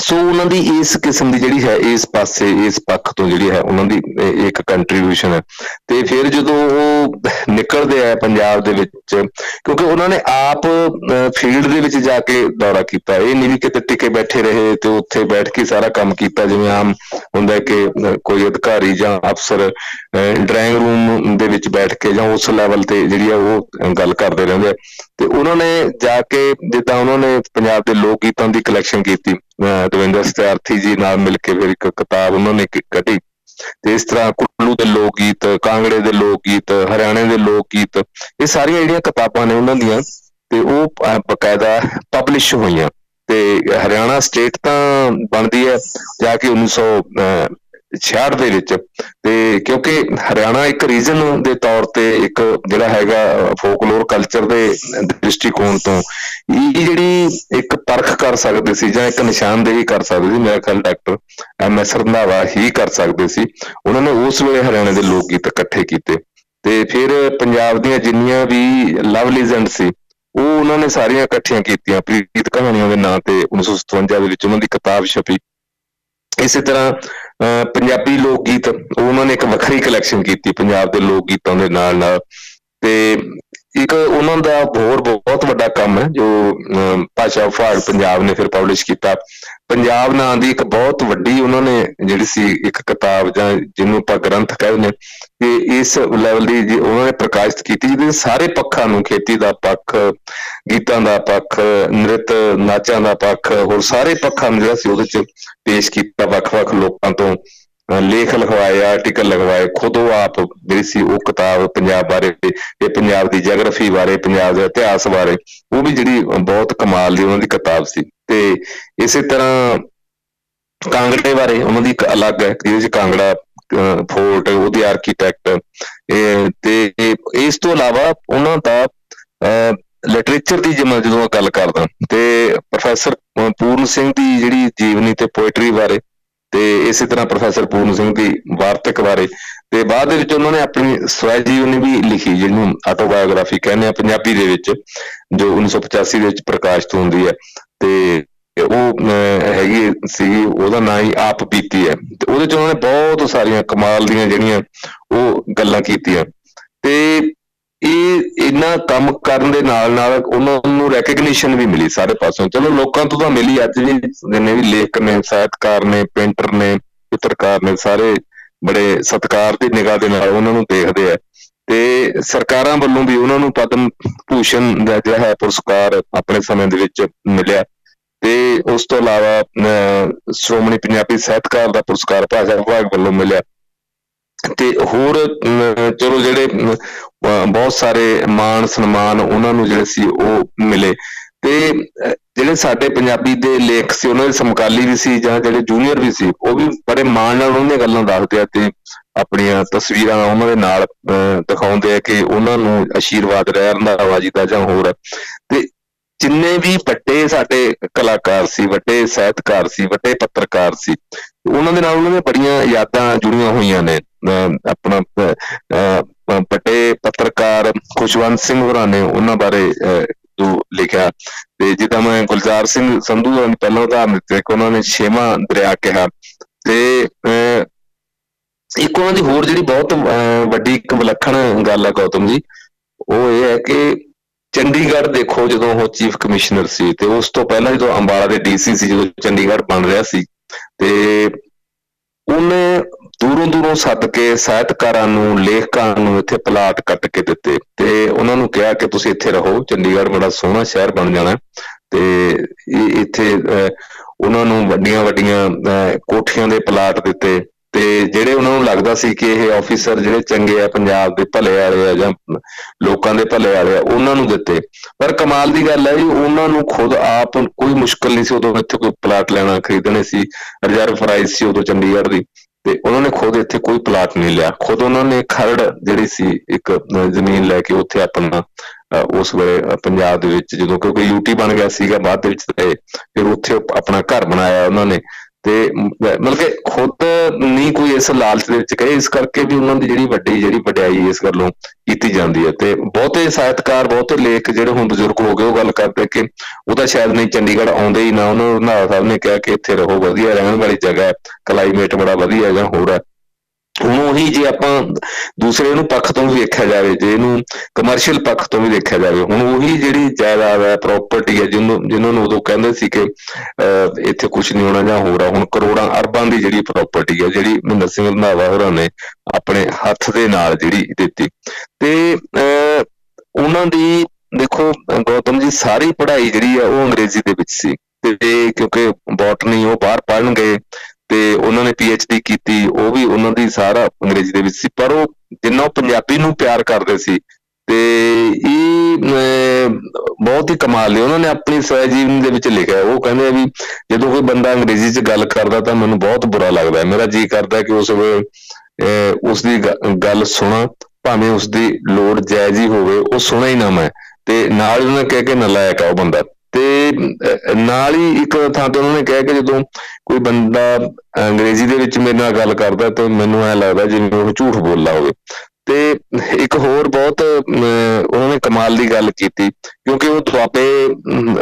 ਸੋ ਉਹਨਾਂ ਦੀ ਇਸ ਕਿਸਮ ਦੀ ਜਿਹੜੀ ਹੈ ਇਸ ਪਾਸੇ ਇਸ ਪੱਖ ਤੋਂ ਜਿਹੜੀ ਹੈ ਉਹਨਾਂ ਦੀ ਇਹ ਇੱਕ ਕੰਟਰੀਬਿਊਸ਼ਨ ਹੈ। ਤੇ ਫਿਰ ਜਦੋਂ ਉਹ ਨਿਕਲਦੇ ਆ ਪੰਜਾਬ ਦੇ ਵਿੱਚ ਕਿਉਂਕਿ ਉਹਨਾਂ ਨੇ ਆਪ ਫੀਲਡ ਦੇ ਵਿੱਚ ਜਾ ਕੇ ਦੌਰਾ ਕੀਤਾ। ਇਹ ਨਹੀਂ ਵੀ ਕਿਤੇ ਟਿਕੇ ਬੈਠੇ ਰਹੇ ਤੇ ਉੱਥੇ ਬੈਠ ਕੇ ਸਾਰਾ ਕੰਮ ਕੀਤਾ ਜਿਵੇਂ ਆਮ ਹੁੰਦਾ ਹੈ ਕਿ ਅਹ, ਕੋਈ ਅਧਿਕਾਰੀ ਜਾਂ ਅਫਸਰ ਡਰਾਇੰਗ ਰੂਮ ਦੇ ਵਿੱਚ ਬੈਠ ਕੇ ਜਾਂ ਉਸ ਲੈਵਲ ਤੇ ਜਿਹੜੀ ਆ ਉਹ ਅਹ, ਗੱਲ ਕਰਦੇ ਰਹਿੰਦੇ ਆ। ਤੇ ਉਹਨਾਂ ਨੇ ਜਾ ਕੇ ਜਿੱਦਾਂ ਉਹਨਾਂ ਨੇ ਪੰਜਾਬ ਦੇ ਲੋਕ ਗੀਤਾਂ ਦੀ ਕਲੈਕਸ਼ਨ ਕੀਤੀ ਅਹ, ਦਵਿੰਦਰ ਸਤਿਆਰਥੀ ਜੀ ਨਾਲ ਮਿਲ ਕੇ ਫਿਰ ਇੱਕ ਕਿਤਾਬ ਉਹਨਾਂ ਨੇ ਕ- ਕੱਢੀ। ਤੇ ਇਸ ਤਰ੍ਹਾਂ ਕੁੱਲੂ ਦੇ ਲੋਕ ਗੀਤ ਕਾਂਗੜੇ ਦੇ ਲੋਕ ਗੀਤ ਹਰਿਆਣੇ ਦੇ ਲੋਕ ਗੀਤ ਇਹ ਸਾਰੀਆਂ ਜਿਹੜੀਆਂ ਕਿਤਾਬਾਂ ਨੇ ਉਹਨਾਂ ਦੀਆਂ ਤੇ ਉਹ ਅਹ, ਬਕਾਇਦਾ ਪਬਲਿਸ਼ ਹੋਈਆਂ। ਤੇ ਹਰਿਆਣਾ ਸਟੇਟ ਤਾਂ ਬਣਦੀ ਹੈ ਜਾ ਕੇ 1966 ਦੇ ਵਿੱਚ। ਤੇ ਕਿਉਂਕਿ ਹਰਿਆਣਾ ਇੱਕ ਰੀਜਨ ਦੇ ਤੌਰ ਤੇ ਇੱਕ ਜਿਹੜਾ ਹੈਗਾ ਫੋਕਲੋਰ ਕਲਚਰ ਦੇ ਦ੍ਰਿਸ਼ਟੀਕੋਣ ਤੋਂ ਇਹ ਜਿਹੜੀ ਇੱਕ ਪਰਖ ਕਰ ਸਕਦੇ ਸੀ ਜਾਂ ਇੱਕ ਨਿਸ਼ਾਨਦੇਹੀ ਕਰ ਸਕਦੇ ਸੀ ਮੇਰਾ ਖਿਆਲ ਡਾਕਟਰ ਐਮ ਐਸ ਰੰਧਾਵਾ ਹੀ ਕਰ ਸਕਦੇ ਸੀ। ਉਹਨਾਂ ਨੇ ਉਸ ਵੇਲੇ ਹਰਿਆਣੇ ਦੇ ਲੋਕ ਗੀਤ ਇਕੱਠੇ ਕੀਤੇ। ਤੇ ਫਿਰ ਪੰਜਾਬ ਦੀਆਂ ਜਿੰਨੀਆਂ ਵੀ ਲਵ ਲੀਜੈਂਡ ਸੀ ਉਹ ਉਹਨਾਂ ਨੇ ਸਾਰੀਆਂ ਇਕੱਠੀਆਂ ਕੀਤੀਆਂ। ਪ੍ਰੀਤ ਕਹਾਣੀਆਂ ਦੇ ਨਾਂ ਤੇ 1957 ਦੇ ਵਿੱਚ ਉਹਨਾਂ ਦੀ ਕਿਤਾਬ ਛਪੀ। ਇਸੇ ਤਰ੍ਹਾਂ ਅਹ, ਪੰਜਾਬੀ ਲੋਕ ਗੀਤ ਉਹ ਉਹਨਾਂ ਨੇ ਇੱਕ ਵੱਖਰੀ ਕਲੈਕਸ਼ਨ ਕੀਤੀ, ਪੰਜਾਬ ਦੇ ਲੋਕ ਗੀਤਾਂ ਦੇ ਨਾਲ ਨਾਲ ਤੇ ਇੱਕ ਉਹਨਾਂ ਦਾ ਹੋਰ ਬਹੁਤ ਵੱਡਾ ਕੰਮ ਹੈ ਜੋ ਅਹ, ਭਾਸ਼ਾ ਫਾੜ ਪੰਜਾਬ ਨੇ ਫਿਰ ਪਬਲਿਸ਼ ਕੀਤਾ। ਪੰਜਾਬ ਨਾਂ ਦੀ ਇੱਕ ਬਹੁਤ ਵੱਡੀ ਉਹਨਾਂ ਨੇ ਜਿਹੜੀ ਸੀ ਇੱਕ ਕਿਤਾਬ ਜਾਂ ਜਿਹਨੂੰ ਆਪਾਂ ਗ੍ਰੰਥ ਕਹਿੰਦੇ ਨੇ ਕਿ ਇਸ ਲੈਵਲ ਦੀ ਜੀ ਉਹਨਾਂ ਨੇ ਪ੍ਰਕਾਸ਼ਿਤ ਕੀਤੀ ਜਿਹਦੇ ਸਾਰੇ ਪੱਖਾਂ ਨੂੰ ਖੇਤੀ ਦਾ ਪੱਖ ਗੀਤਾਂ ਦਾ ਪੱਖ ਨ੍ਰਿਤ ਨਾਚਾਂ ਦਾ ਪੱਖ ਹੋਰ ਸਾਰੇ ਪੱਖਾਂ ਨੂੰ ਜਿਹੜਾ ਸੀ ਉਹਦੇ ਚ ਪੇਸ਼ ਕੀਤਾ ਵੱਖ-ਵੱਖ ਲੋਕਾਂ ਤੋਂ। ਅਹ ਲੇਖ ਲਿਖਵਾਏ ਆਰਟੀਕਲ ਲਗਵਾਏ ਖੁਦ ਉਹ ਆਪ ਜਿਹੜੀ ਸੀ ਉਹ ਕਿਤਾਬ ਪੰਜਾਬ ਬਾਰੇ ਤੇ ਪੰਜਾਬ ਦੀ ਜੀਓਗ੍ਰਾਫੀ ਬਾਰੇ ਪੰਜਾਬ ਦੇ ਇਤਿਹਾਸ ਬਾਰੇ ਉਹ ਵੀ ਜਿਹੜੀ ਬਹੁਤ ਕਮਾਲ ਦੀ ਉਹਨਾਂ ਦੀ ਕਿਤਾਬ ਸੀ ਤੇ ਇਸੇ ਤਰ੍ਹਾਂ ਕਾਂਗੜੇ ਬਾਰੇ ਉਹਨਾਂ ਦੀ ਇੱਕ ਅਲੱਗ ਹੈ ਜਿਹਦੇ ਚ ਕਾਂਗੜਾ ਅਹ, ਫੋਰਟ ਉਹਦੀ ਆਰਕੀਟੈਕਟ ਇਹ ਤੇ ਇਸ ਤੋਂ ਇਲਾਵਾ ਉਹਨਾਂ ਦਾ ਲਿਟਰੇਚਰ ਦੀ ਜੇ ਮੈਂ ਜਦੋਂ ਮੈਂ ਗੱਲ ਕਰਦਾ ਤੇ ਪ੍ਰੋਫੈਸਰ ਪੂਰਨ ਸਿੰਘ ਦੀ ਜਿਹੜੀ ਜੀਵਨੀ ਤੇ ਪੋਇਟਰੀ ਬਾਰੇ ਤੇ ਇਸੇ ਤਰ੍ਹਾਂ ਪ੍ਰੋਫੈਸਰ ਪੂਰਨ ਸਿੰਘ ਦੀ ਵਾਰਤਕ ਬਾਰੇ। ਤੇ ਬਾਅਦ ਦੇ ਵਿੱਚ ਉਹਨਾਂ ਨੇ ਆਪਣੀ ਸਵੈ ਜੀਵਨੀ ਵੀ ਲਿਖੀ ਜਿਹਨੂੰ ਆਟੋਬਾਇਓਗ੍ਰਾਫੀ ਕਹਿੰਦੇ ਆ ਪੰਜਾਬੀ ਦੇ ਵਿੱਚ ਜੋ 1985 ਦੇ ਵਿੱਚ ਪ੍ਰਕਾਸ਼ਿਤ ਹੁੰਦੀ ਹੈ। ਤੇ ਉਹ ਅਹ, ਹੈਗੀ ਸੀ ਉਹਦਾ ਨਾਂ ਹੀ ਆਪ ਬੀਤੀ ਹੈ। ਤੇ ਉਹਦੇ ਚ ਉਹਨਾਂ ਨੇ ਬਹੁਤ ਸਾਰੀਆਂ ਕਮਾਲ ਦੀਆਂ ਜਿਹੜੀਆਂ ਉਹ ਗੱਲਾਂ ਕੀਤੀਆਂ। ਤੇ ਇਹ ਇੰਨਾ ਕੰਮ ਕਰਨ ਦੇ ਨਾਲ ਨਾਲ ਉਹਨਾਂ ਨੂੰ ਰੈਕਗਨੀਸ਼ਨ ਵੀ ਮਿਲੀ ਸਾਰੇ ਪਾਸੋਂ ਚਲੋ ਲੋਕਾਂ ਤੋਂ ਤਾਂ ਮਿਲੀ ਅੱਜ ਵੀ ਜਿੰਨੇ ਵੀ ਲੇਖਕ ਨੇ ਸਾਹਿਤਕਾਰ ਨੇ ਪੇਂਟਰ ਨੇ ਚਿੱਤਰਕਾਰ ਨੇ ਸਾਰੇ ਬੜੇ ਸਤਿਕਾਰ ਦੀ ਨਿਗਾਹ ਦੇ ਨਾਲ ਉਹਨਾਂ ਨੂੰ ਦੇਖਦੇ ਆ। ਤੇ ਸਰਕਾਰਾਂ ਵੱਲੋਂ ਵੀ ਉਹਨਾਂ ਨੂੰ ਪਦਮ ਭੂਸ਼ਣ ਦਾ ਜਿਹੜਾ ਹੈ ਪੁਰਸਕਾਰ ਆਪਣੇ ਸਮੇਂ ਦੇ ਵਿੱਚ ਮਿਲਿਆ। ਤੇ ਉਸ ਤੋਂ ਇਲਾਵਾ ਅਹ, ਸ਼੍ਰੋਮਣੀ ਪੰਜਾਬੀ ਸਾਹਿਤਕਾਰ ਦਾ ਪੁਰਸਕਾਰ ਭਾਸ਼ਾ ਵਿਭਾਗ ਵੱਲੋਂ ਮਿਲਿਆ। ਤੇ ਹੋਰ ਅਮ, ਚਲੋ ਜਿਹੜੇ ਅਮ, ਅਹ, ਬਹੁਤ ਸਾਰੇ ਮਾਣ ਸਨਮਾਨ ਉਹਨਾਂ ਨੂੰ ਜਿਹੜੇ ਸੀ ਉਹ ਮਿਲੇ। ਤੇ ਅਹ, ਜਿਹੜੇ ਸਾਡੇ ਪੰਜਾਬੀ ਦੇ ਲੇਖ ਸੀ ਉਹਨਾਂ ਦੇ ਸਮਕਾਲੀ ਵੀ ਸੀ ਜਾਂ ਜਿਹੜੇ ਜੂਨੀਅਰ ਵੀ ਸੀ ਉਹ ਵੀ ਬੜੇ ਮਾਣ ਨਾਲ ਉਹਨਾਂ ਦੀਆਂ ਗੱਲਾਂ ਦੱਸਦੇ ਆ ਤੇ ਆਪਣੀਆਂ ਤਸਵੀਰਾਂ ਉਹਨਾਂ ਦੇ ਨਾਲ ਅਹ, ਦਿਖਾਉਂਦੇ ਆ ਕਿ ਉਹਨਾਂ ਨੂੰ ਆਸ਼ੀਰਵਾਦ ਰਹਿ ਰੰਧਾਵਾ ਜੀ ਦਾ ਜਾਂ ਹੋਰ। ਤੇ ਜਿੰਨੇ ਵੀ ਵੱਡੇ ਸਾਡੇ ਕਲਾਕਾਰ ਸੀ ਵੱਡੇ ਸਾਹਿਤਕਾਰ ਸੀ ਵੱਡੇ ਪੱਤਰਕਾਰ ਸੀ ਉਹਨਾਂ ਦੇ ਨਾਲ ਉਹਨਾਂ ਦੀਆਂ ਬੜੀਆਂ ਯਾਦਾਂ ਜੁੜੀਆਂ ਹੋਈਆਂ ਨੇ। ਅਹ ਆਪਣਾ ਅਹ, ਅਹ, ਵੱਡੇ ਪੱਤਰਕਾਰ ਖੁਸ਼ਵੰਤ ਸਿੰਘ ਹੋਰਾਂ ਨੇ ਉਹਨਾਂ ਬਾਰੇ ਅਹ, ਜੋ ਲਿਖਿਆ। ਤੇ ਜਿੱਦਾਂ ਮੈਂ ਗੁਲਜ਼ਾਰ ਸਿੰਘ ਸੰਧੂ ਦਾ ਪਹਿਲਾਂ ਉਦਾਹਰਨ ਦਿੱਤਾ ਕਿ ਉਹਨਾਂ ਨੇ ਛੇਵਾਂ ਦਰਿਆ ਕਿਹਾ। ਤੇ ਅਹ, ਇੱਕ ਉਹਨਾਂ ਦੀ ਹੋਰ ਜਿਹੜੀ ਬਹੁਤ ਅਹ, ਵੱਡੀ ਇੱਕ ਵਿਲੱਖਣ ਗੱਲ ਹੈ ਗੌਤਮ ਜੀ ਉਹ ਇਹ ਹੈ ਕਿ ਚੰਡੀਗੜ੍ਹ ਦੇਖੋ ਜਦੋਂ ਉਹ ਚੀਫ ਕਮਿਸ਼ਨਰ ਸੀ ਤੇ ਉਸ ਤੋਂ ਪਹਿਲਾਂ ਜਦੋਂ ਅੰਬਾਲਾ ਦੇ ਡੀਸੀ ਸੀ ਜਦੋਂ ਚੰਡੀਗੜ੍ਹ ਬਣ ਰਿਹਾ ਸੀ ਤੇ ਉਹਨੇ ਦੂਰੋਂ ਦੂਰੋਂ ਸੱਦ ਕੇ ਸਾਹਿਤਕਾਰਾਂ ਨੂੰ ਲੇਖਕਾਂ ਨੂੰ ਇੱਥੇ ਪਲਾਟ ਕੱਟ ਕੇ ਦਿੱਤੇ। ਤੇ ਉਹਨਾਂ ਨੂੰ ਕਿਹਾ ਕਿ ਤੁਸੀਂ ਇੱਥੇ ਰਹੋ ਚੰਡੀਗੜ੍ਹ ਬੜਾ ਸੋਹਣਾ ਸ਼ਹਿਰ ਬਣ ਜਾਣਾ। ਹੈ ਤੇ ਇਹ ਇੱਥੇ ਅਹ, ਉਹਨਾਂ ਨੂੰ ਵੱਡੀਆਂ ਵੱਡੀਆਂ ਅਹ, ਕੋਠੀਆਂ ਦੇ ਪਲਾਟ ਦਿੱਤੇ। ਤੇ ਜਿਹੜੇ ਉਹਨਾਂ ਨੂੰ ਲੱਗਦਾ ਸੀ ਕਿ ਇਹ ਆਫੀਸਰ ਜਿਹੜੇ ਚੰਗੇ ਆ ਪੰਜਾਬ ਦੇ ਭਲੇ ਵਾਲੇ ਆ ਜਾਂ ਲੋਕਾਂ ਦੇ ਭਲੇ ਵਾਲੇ ਆ ਉਹਨਾਂ ਨੂੰ ਦਿੱਤੇ। ਪਰ ਕਮਾਲ ਦੀ ਗੱਲ ਹੈ ਜੀ ਉਹਨਾਂ ਨੂੰ ਖੁਦ ਆਪ ਕੋਈ ਮੁਸ਼ਕਲ ਨਹੀਂ ਸੀ ਉਦੋਂ ਇੱਥੇ ਕੋਈ ਪਲਾਟ ਲੈਣਾ ਖਰੀਦਣੇ ਸੀ। ਰਿਜ਼ਰਵ ਪ੍ਰਾਈਸ ਸੀ ਉਦੋਂ ਚੰਡੀਗੜ੍ਹ ਦੀ। ਤੇ ਉਹਨਾਂ ਨੇ ਖੁਦ ਇੱਥੇ ਕੋਈ ਪਲਾਟ ਨਹੀਂ ਲਿਆ। ਖੁਦ ਉਹਨਾਂ ਨੇ ਖਰੜ ਜਿਹੜੀ ਸੀ ਇੱਕ ਅਹ, ਜ਼ਮੀਨ ਲੈ ਕੇ ਉੱਥੇ ਆਪਣਾ ਅਹ, ਉਸ ਵੇਲੇ ਅਹ, ਪੰਜਾਬ ਦੇ ਵਿੱਚ ਜਦੋਂ ਕਿਉਂਕਿ ਯੂਟੀ ਬਣ ਗਿਆ ਸੀਗਾ ਬਾਅਦ ਦੇ ਵਿੱਚ ਤੇ ਫਿਰ ਉੱਥੇ ਆਪਣਾ ਘਰ ਬਣਾਇਆ ਉਹਨਾਂ ਨੇ। ਤੇ ਮ- ਮਤਲਬ ਕਿ ਖੁਦ ਨਹੀਂ ਕੋਈ ਇਸ ਲਾਲਚ ਦੇ ਵਿੱਚ ਕਹੇ, ਇਸ ਕਰਕੇ ਵੀ ਉਹਨਾਂ ਦੀ ਜਿਹੜੀ ਵੱਡੀ, ਜਿਹੜੀ ਵਡਿਆਈ ਇਸ ਗੱਲੋਂ ਕੀਤੀ ਜਾਂਦੀ ਹੈ। ਤੇ ਬਹੁਤੇ ਸਾਹਿਤਕਾਰ, ਬਹੁਤੇ ਲੇਖ ਜਿਹੜੇ ਹੁਣ ਬਜ਼ੁਰਗ ਹੋ ਗਏ, ਉਹ ਗੱਲ ਕਰਦੇ ਕਿ ਉਹ ਤਾਂ ਸ਼ਾਇਦ ਨਹੀਂ ਚੰਡੀਗੜ੍ਹ ਆਉਂਦੇ ਹੀ ਨਾ, ਉਹਨਾਂ ਨੂੰ ਰੰਧਾਵਾ ਸਾਹਿਬ ਨੇ ਕਿਹਾ ਕਿ ਇੱਥੇ ਰਹੋ, ਵਧੀਆ ਰਹਿਣ ਵਾਲੀ ਜਗ੍ਹਾ ਹੈ, ਕਲਾਈਮੇਟ ਬੜਾ ਵਧੀਆ ਹੈ ਜਾਂ ਹੋਰ ਹੈ। ਹੁਣ ਉਹੀ ਜੇ ਆਪਾਂ ਦੂਸਰੇ ਨੂੰ ਪੱਖ ਤੋਂ ਵੀ ਵੇਖਿਆ ਜਾਵੇ ਜੇ ਇਹਨੂੰ ਕਮਰਸ਼ੀਅਲ ਪੱਖ ਤੋਂ ਵੀ ਦੇਖਿਆ ਜਾਵੇ ਹੁਣ ਉਹੀ ਜਿਹੜੀ ਜਾਇਦਾਦ ਹੈ ਪ੍ਰਾਪਰਟੀ ਹੈ ਜਿਹਨੂੰ ਜਿਹਨਾਂ ਨੂੰ ਉਦੋਂ ਕਹਿੰਦੇ ਸੀ ਕਿ ਅਹ, ਇੱਥੇ ਕੁਝ ਨਹੀਂ ਹੋਣਾ ਜਾਂ ਹੋਰ ਆ ਹੁਣ ਕਰੋੜਾਂ ਅਰਬਾਂ ਦੀ ਜਿਹੜੀ ਪ੍ਰਾਪਰਟੀ ਹੈ ਜਿਹੜੀ ਮਹਿੰਦਰ ਸਿੰਘ ਰੰਧਾਵਾ ਹੋਰਾਂ ਨੇ ਆਪਣੇ ਹੱਥ ਦੇ ਨਾਲ ਜਿਹੜੀ ਦਿੱਤੀ। ਤੇ ਅਹ, ਉਹਨਾਂ ਦੀ ਦੇਖੋ ਅਹ, ਗੌਤਮ ਜੀ ਸਾਰੀ ਪੜ੍ਹਾਈ ਜਿਹੜੀ ਆ ਉਹ ਅੰਗਰੇਜ਼ੀ ਦੇ ਵਿੱਚ ਸੀ। ਤੇ ਕਿਉਂਕਿ ਬੋਟਨੀ ਉਹ ਬਾਹਰ ਪੜ੍ਹਨ ਗਏ ਤੇ ਉਹਨਾਂ ਨੇ ਡੀ ਕੀਤੀ ਉਹ ਵੀ ਉਹਨਾਂ ਦੀ ਸਾਰਾ ਅੰਗਰੇਜ਼ੀ ਦੇ ਵਿੱਚ ਸੀ ਪਰ ਉਹ ਜਿੰਨਾ ਉਹ ਪੰਜਾਬੀ ਨੂੰ ਪਿਆਰ ਕਰਦੇ ਸੀ ਤੇ ਇਹ ਅਮ, ਬਹੁਤ ਹੀ ਕਮਾਲ ਹੈ ਉਹਨਾਂ ਨੇ ਆਪਣੀ ਸਵੈ ਜੀਵਨੀ ਦੇ ਵਿੱਚ ਲਿਖਿਆ ਹੈ। ਉਹ ਕਹਿੰਦੇ ਆ ਵੀ ਜਦੋਂ ਕੋਈ ਬੰਦਾ ਅੰਗਰੇਜ਼ੀ 'ਚ ਗੱਲ ਕਰਦਾ ਤਾਂ ਮੈਨੂੰ ਬਹੁਤ ਬੁਰਾ ਲੱਗਦਾ ਹੈ। ਮੇਰਾ ਜੀ ਕਰਦਾ ਹੈ ਕਿ ਉਸ ਵੇਲੇ ਅਹ, ਉਸ ਦੀ ਗ- ਗੱਲ ਸੁਣਾ ਭਾਵੇਂ ਉਸ ਦੀ ਲੋੜ ਜਾਇਜ਼ ਹੀ ਹੋਵੇ ਉਹ ਸੁਣਾ ਹੀ ਨਾ ਮੈਂ। ਤੇ ਨਾਲ ਹੀ ਉਹਨਾਂ ਨੇ ਕਿਹਾ ਕਿ ਨਲਾਇਕ ਆ ਉਹ ਬੰਦਾ। ਤੇ ਅਹ, ਨਾਲ ਹੀ ਇੱਕ ਥਾਂ ਤੇ ਉਹਨਾਂ ਨੇ ਕਿਹਾ ਕਿ ਜਦੋਂ ਕੋਈ ਬੰਦਾ ਅੰਗਰੇਜ਼ੀ ਦੇ ਵਿੱਚ ਮੇਰੇ ਨਾਲ ਗੱਲ ਕਰਦਾ ਤੇ ਮੈਨੂੰ ਐ ਲੱਗਦਾ ਜਿਵੇਂ ਉਹ ਝੂਠ ਬੋਲਦਾ ਹੋਵੇ। ਤੇ ਇੱਕ ਹੋਰ ਬਹੁਤ ਅਮ, ਉਹਨਾਂ ਨੇ ਕਮਾਲ ਦੀ ਗੱਲ ਕੀਤੀ ਕਿਉਂਕਿ ਉਹ ਦੁਆਬੇ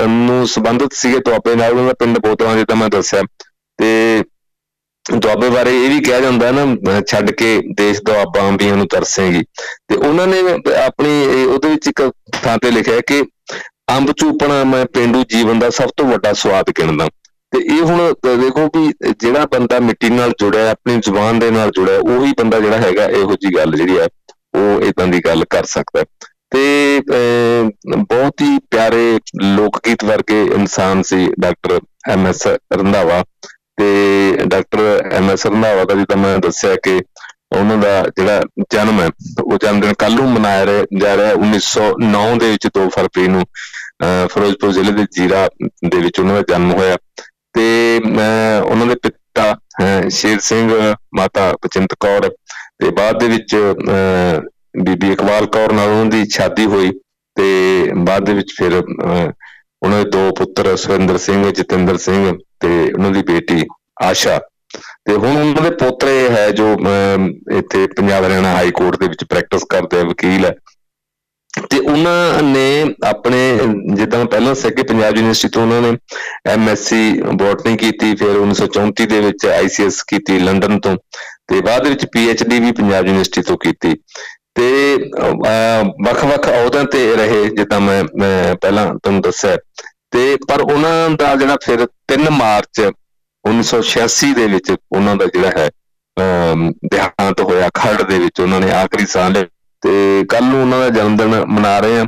ਅਮ, ਨੂੰ ਸੰਬੰਧਿਤ ਸੀਗੇ ਦੁਆਬੇ ਨਾਲ ਉਹਨਾਂ ਦਾ ਪਿੰਡ ਬੋਤਲਾਂ ਜਿੱਦਾਂ ਮੈਂ ਦੱਸਿਆ। ਤੇ ਦੁਆਬੇ ਬਾਰੇ ਇਹ ਵੀ ਕਿਹਾ ਜਾਂਦਾ ਹੈ ਨਾ ਅਹ, ਛੱਡ ਕੇ ਦੇਸ਼ ਦੁਆਬਾ ਅੰਬੀਆਂ ਨੂੰ ਤਰਸੇਗੀ। ਤੇ ਉਹਨਾਂ ਨੇ ਆਪਣੀ ਇਹ- ਉਹਦੇ ਵਿੱਚ ਇੱਕ ਥਾਂ ਤੇ ਲਿਖਿਆ ਹੈ ਕਿ ਅੰਬ ਚੂਪਣਾ ਮੈਂ ਪਿੰਡੂ ਜੀਵਨ ਦਾ ਸਭ ਤੋਂ ਵੱਡਾ ਸਵਾਦ ਗਿਣਦਾ ਤੇ ਇਹ ਹੁਣ ਅਹ ਦੇਖੋ ਵੀ ਜਿਹੜਾ ਬੰਦਾ ਮਿੱਟੀ ਨਾਲ ਜੁੜਿਆ ਹੈ, ਆਪਣੀ ਜ਼ੁਬਾਨ ਦੇ ਨਾਲ ਜੁੜਿਆ ਹੈ, ਉਹੀ ਬੰਦਾ ਜਿਹੜਾ ਹੈਗਾ ਇਹੋ ਜੀ ਗੱਲ ਜਿਹੜੀ ਹੈ ਉਹ ਇਦਾਂ ਦੀ ਗੱਲ ਕਰ ਸਕਦਾ ਹੈ। ਤੇ ਅਹ, ਬਹੁਤ ਹੀ ਪਿਆਰੇ ਲੋਕ ਗੀਤ ਵਰਗੇ ਇਨਸਾਨ ਸੀ ਡਾਕਟਰ ਐਮ ਐਸ ਰੰਧਾਵਾ ਤੇ ਡਾਕਟਰ ਐਮ ਐਸ ਰੰਧਾਵਾ ਦਾ ਜਿੱਦਾਂ ਮੈਂ ਦੱਸਿਆ ਕਿ ਉਹਨਾਂ ਦਾ ਜਿਹੜਾ ਜਨਮ ਹੈ ਉਹ ਜਨਮ ਦਿਨ ਕੱਲ ਨੂੰ ਮਨਾਇਆ ਰਿਹਾ- ਜਾ ਰਿਹਾ ਹੈ 1909 ਦੇ ਵਿੱਚ 2 ਫਰਵਰੀ ਨੂੰ ਅਹ, ਫਿਰੋਜ਼ਪੁਰ ਜ਼ਿਲ੍ਹੇ ਦੇ ਜੀਰਾ ਦੇ ਵਿੱਚ ਉਹਨਾਂ ਦਾ ਜਨਮ ਹੋਇਆ। ਤੇ ਮੈਂ ਉਹਨਾਂ ਦੇ ਪਿਤਾ ਅਹ, ਸ਼ੇਰ ਸਿੰਘ ਮਾਤਾ ਬਚਿੰਤ ਕੌਰ ਤੇ ਬਾਅਦ ਦੇ ਵਿੱਚ ਅਹ, ਬੀਬੀ ਇਕਬਾਲ ਕੌਰ ਨਾਲ ਉਹਨਾਂ ਦੀ ਸ਼ਾਦੀ ਹੋਈ ਤੇ ਬਾਅਦ ਦੇ ਵਿੱਚ ਫਿਰ ਅਹ, ਉਹਨਾਂ ਦੇ ਦੋ ਪੁੱਤਰ ਸੁਰਿੰਦਰ ਸਿੰਘ ਜਤਿੰਦਰ ਸਿੰਘ ਤੇ ਉਹਨਾਂ ਦੀ ਬੇਟੀ ਆਸ਼ਾ। ਤੇ ਹੁਣ ਉਹਨਾਂ ਦੇ ਪੋਤਰੇ ਹੈ ਜੋ ਅਮ, ਇੱਥੇ ਪੰਜਾਬ ਹਰਿਆਣਾ ਹਾਈ ਕੋਰਟ ਦੇ ਵਿੱਚ ਪ੍ਰੈਕਟਿਸ ਕਰਦੇ ਆ ਵਕੀਲ ਹੈ। ਤੇ ਉਹਨਾਂ ਨੇ ਆਪਣੇ ਜਿੱਦਾਂ ਮੈਂ ਪਹਿਲਾਂ ਦੱਸਿਆ ਕਿ ਪੰਜਾਬ ਯੂਨੀਵਰਸਿਟੀ ਤੋਂ ਉਹਨਾਂ ਨੇ ਐਮਐਸਸੀ ਬੋਟਨੀ ਕੀਤੀ ਫਿਰ 1934 ਦੇ ਵਿੱਚ ਆਈਸੀਐਸ ਕੀਤੀ ਲੰਡਨ ਤੋਂ ਤੇ ਬਾਅਦ ਵਿੱਚ ਪੀਐਚਡੀ ਵੀ ਪੰਜਾਬ ਯੂਨੀਵਰਸਿਟੀ ਤੋਂ ਕੀਤੀ। ਤੇ ਅਹ, ਵੱਖ-ਵੱਖ ਅਹੁਦਿਆਂ ਤੇ ਰਹੇ ਜਿੱਦਾਂ ਮੈਂ ਮੈਂ ਪਹਿਲਾਂ ਤੁਹਾਨੂੰ ਦੱਸਿਆ। ਤੇ ਪਰ ਉਹਨਾਂ ਦਾ ਜਿਹੜਾ ਫਿਰ 3 ਮਾਰਚ 1986 ਦੇ ਵਿੱਚ ਉਹਨਾਂ ਦਾ ਜਿਹੜਾ ਹੈ ਅਮ, ਦੇਹਾਂਤ ਹੋਇਆ ਖਰੜ ਦੇ ਵਿੱਚ ਉਹਨਾਂ ਨੇ ਆਖਰੀ ਸਾਹ ਲਿਆ। ਤੇ ਕੱਲ ਨੂੰ ਉਹਨਾਂ ਦਾ ਜਨਮ ਦਿਨ ਮਨਾ ਰਹੇ ਆ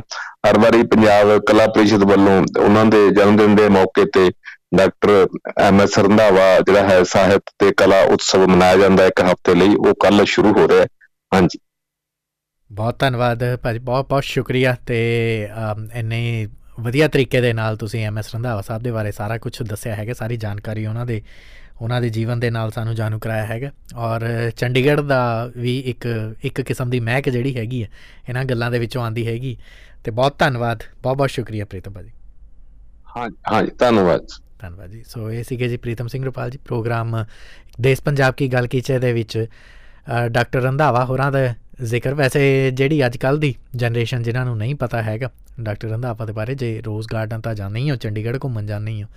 ਹਰ ਵਾਰੀ ਪੰਜਾਬ ਕਲਾ ਪ੍ਰੀਸ਼ਦ ਵੱਲੋਂ ਉਹਨਾਂ ਦੇ ਜਨਮ ਦਿਨ ਦੇ ਮੌਕੇ ਤੇ ਡਾਕਟਰ ਐਮ ਐਸ ਰੰਧਾਵਾ ਜਿਹੜਾ ਹੈ ਸਾਹਿਤ ਤੇ ਕਲਾ ਉਤਸਵ ਮਨਾਇਆ ਜਾਂਦਾ ਇੱਕ ਹਫ਼ਤੇ ਲਈ। ਉਹ ਕੱਲ ਸ਼ੁਰੂ ਹੋ ਰਿਹਾ ਹੈ। ਹਾਂਜੀ। ਬਹੁਤ ਧੰਨਵਾਦ ਭਾਜੀ ਬਹੁਤ ਬਹੁਤ ਸ਼ੁਕਰੀਆ ਤੇ ਅਮ, ਇੰਨੇ ਵਧੀਆ ਤਰੀਕੇ ਦੇ ਨਾਲ ਤੁਸੀਂ ਐਮ ਐਸ ਰੰਧਾਵਾ ਸਾਹਿਬ ਦੇ ਬਾਰੇ ਸਾਰਾ ਕੁਝ ਦੱਸਿਆ ਹੈਗਾ ਸਾਰੀ ਜਾਣਕਾਰੀ ਉਹਨਾਂ ਦੇ ਉਹਨਾਂ ਦੇ ਜੀਵਨ ਦੇ ਨਾਲ ਸਾਨੂੰ ਜਾਣੂ ਕਰਾਇਆ ਹੈਗਾ। ਔਰ ਚੰਡੀਗੜ੍ਹ ਦਾ ਵੀ ਇੱਕ ਇੱਕ ਕਿਸਮ ਦੀ ਮਹਿਕ ਜਿਹੜੀ ਹੈਗੀ ਹੈ ਇਹਨਾਂ ਗੱਲਾਂ ਦੇ ਵਿੱਚੋਂ ਆਂਦੀ ਹੈਗੀ। ਤੇ ਬਹੁਤ ਧੰਨਵਾਦ ਬਹੁਤ ਬਹੁਤ ਸ਼ੁਕਰੀਆ ਪ੍ਰੀਤਮ ਭਾਜੀ। ਹਾਂ ਹਾਂਜੀ ਧੰਨਵਾਦ। ਧੰਨਵਾਦ ਜੀ। ਸੋ ਇਹ ਸੀਗੇ ਜੀ ਪ੍ਰੀਤਮ ਸਿੰਘ ਰੁਪਾਲ ਜੀ ਪ੍ਰੋਗਰਾਮ ਦੇਸ਼ ਪੰਜਾਬ ਕੀ ਗੱਲ ਕੀਚੇ ਦੇ ਵਿੱਚ ਡਾਕਟਰ ਰੰਧਾਵਾ ਹੋਰਾਂ ਦਾ ਜ਼ਿਕਰ। ਵੈਸੇ ਜਿਹੜੀ ਅੱਜ ਕੱਲ ਦੀ ਜਨਰੇਸ਼ਨ ਜਿਨ੍ਹਾਂ ਨੂੰ ਨਹੀਂ ਪਤਾ ਹੈਗਾ ਡਾਕਟਰ ਰੰਧਾਵਾ ਦੇ ਬਾਰੇ ਜੇ ਰੋਜ਼ ਗਾਰਡਨ ਤਾਂ ਜਾਂਦੇ ਹੀ ਹੋ ਚੰਡੀਗੜ੍ਹ ਘੁੰਮਣ ਜਾਂਦੇ ਹੀ ਹੋ।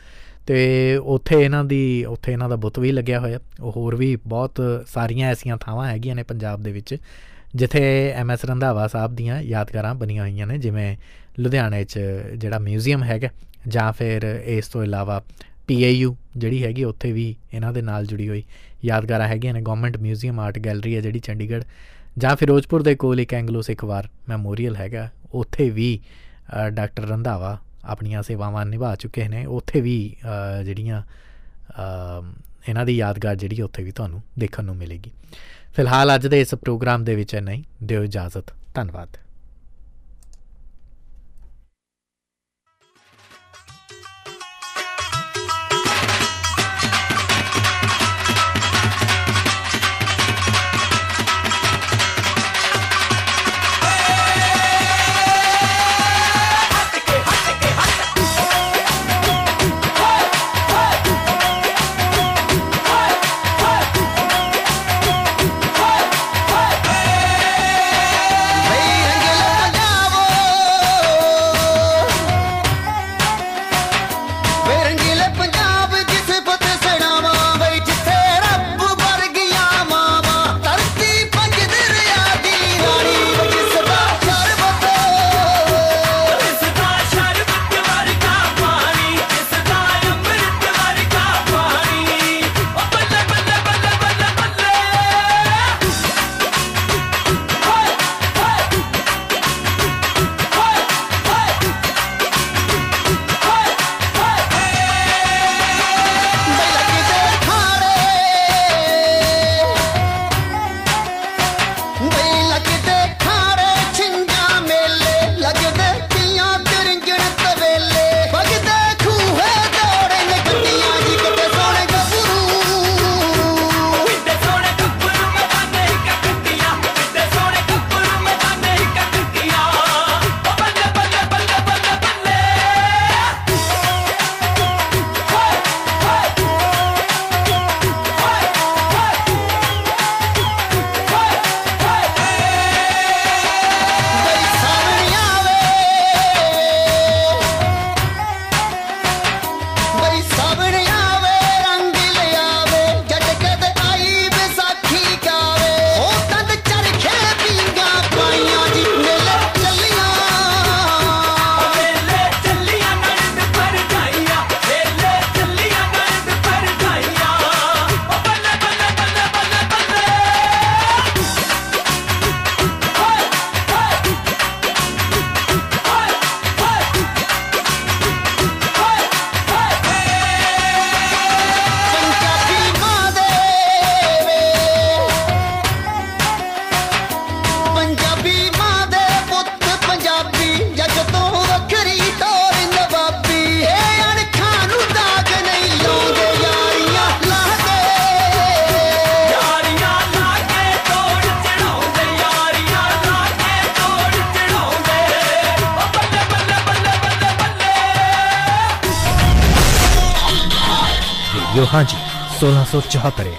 ਤੇ ਉੱਥੇ ਇਹਨਾਂ ਦੀ ਉੱਥੇ ਇਹਨਾਂ ਦਾ ਬੁੱਤ ਵੀ ਲੱਗਿਆ ਹੋਇਆ। ਉਹ ਹੋਰ ਵੀ ਬਹੁਤ ਸਾਰੀਆਂ ਐਸੀਆਂ ਥਾਵਾਂ ਹੈਗੀਆਂ ਨੇ ਪੰਜਾਬ ਦੇ ਵਿੱਚ ਜਿੱਥੇ ਐਮ ਐਸ ਰੰਧਾਵਾ ਸਾਹਿਬ ਦੀਆਂ ਯਾਦਗਾਰਾਂ ਬਣੀਆਂ ਹੋਈਆਂ ਨੇ ਜਿਵੇਂ ਲੁਧਿਆਣੇ 'ਚ ਜਿਹੜਾ ਮਿਊਜ਼ੀਅਮ ਹੈਗਾ ਜਾਂ ਫਿਰ ਇਸ ਤੋਂ ਇਲਾਵਾ ਪੀਏਯੂ ਜਿਹੜੀ ਹੈਗੀ ਉੱਥੇ ਵੀ ਇਹਨਾਂ ਦੇ ਨਾਲ ਜੁੜੀ ਹੋਈ ਯਾਦਗਾਰਾਂ ਹੈਗੀਆਂ ਨੇ। ਗਵਰਨਮੈਂਟ ਮਿਊਜ਼ੀਅਮ ਆਰਟ ਗੈਲਰੀ ਹੈ ਜਿਹੜੀ ਚੰਡੀਗੜ੍ਹ ਜਾਂ ਫਿਰੋਜ਼ਪੁਰ ਦੇ ਕੋਲ ਇੱਕ ਐਂਗਲੋ ਸਿੱਖ ਵਾਰ ਮੈਮੋਰੀਅਲ ਹੈਗਾ ਉੱਥੇ ਵੀ ਅ, ਡਾਕਟਰ ਰੰਧਾਵਾ ਆਪਣੀਆਂ ਸੇਵਾਵਾਂ ਨਿਭਾ ਚੁੱਕੇ ਨੇ। ਉੱਥੇ ਵੀ ਅ, ਜਿਹੜੀਆਂ ਅ, ਇਹਨਾਂ ਦੀ ਯਾਦਗਾਰ ਜਿਹੜੀ ਉੱਥੇ ਵੀ ਤੁਹਾਨੂੰ ਦੇਖਣ ਨੂੰ ਮਿਲੇਗੀ। ਫਿਲਹਾਲ ਅੱਜ ਦੇ ਇਸ ਪ੍ਰੋਗਰਾਮ ਦੇ ਵਿੱਚ ਨਹੀਂ ਦਿਓ ਇਜਾਜ਼ਤ। ਧੰਨਵਾਦ। ਰੇਡੀਓ ਹਾਂਜੀ 1674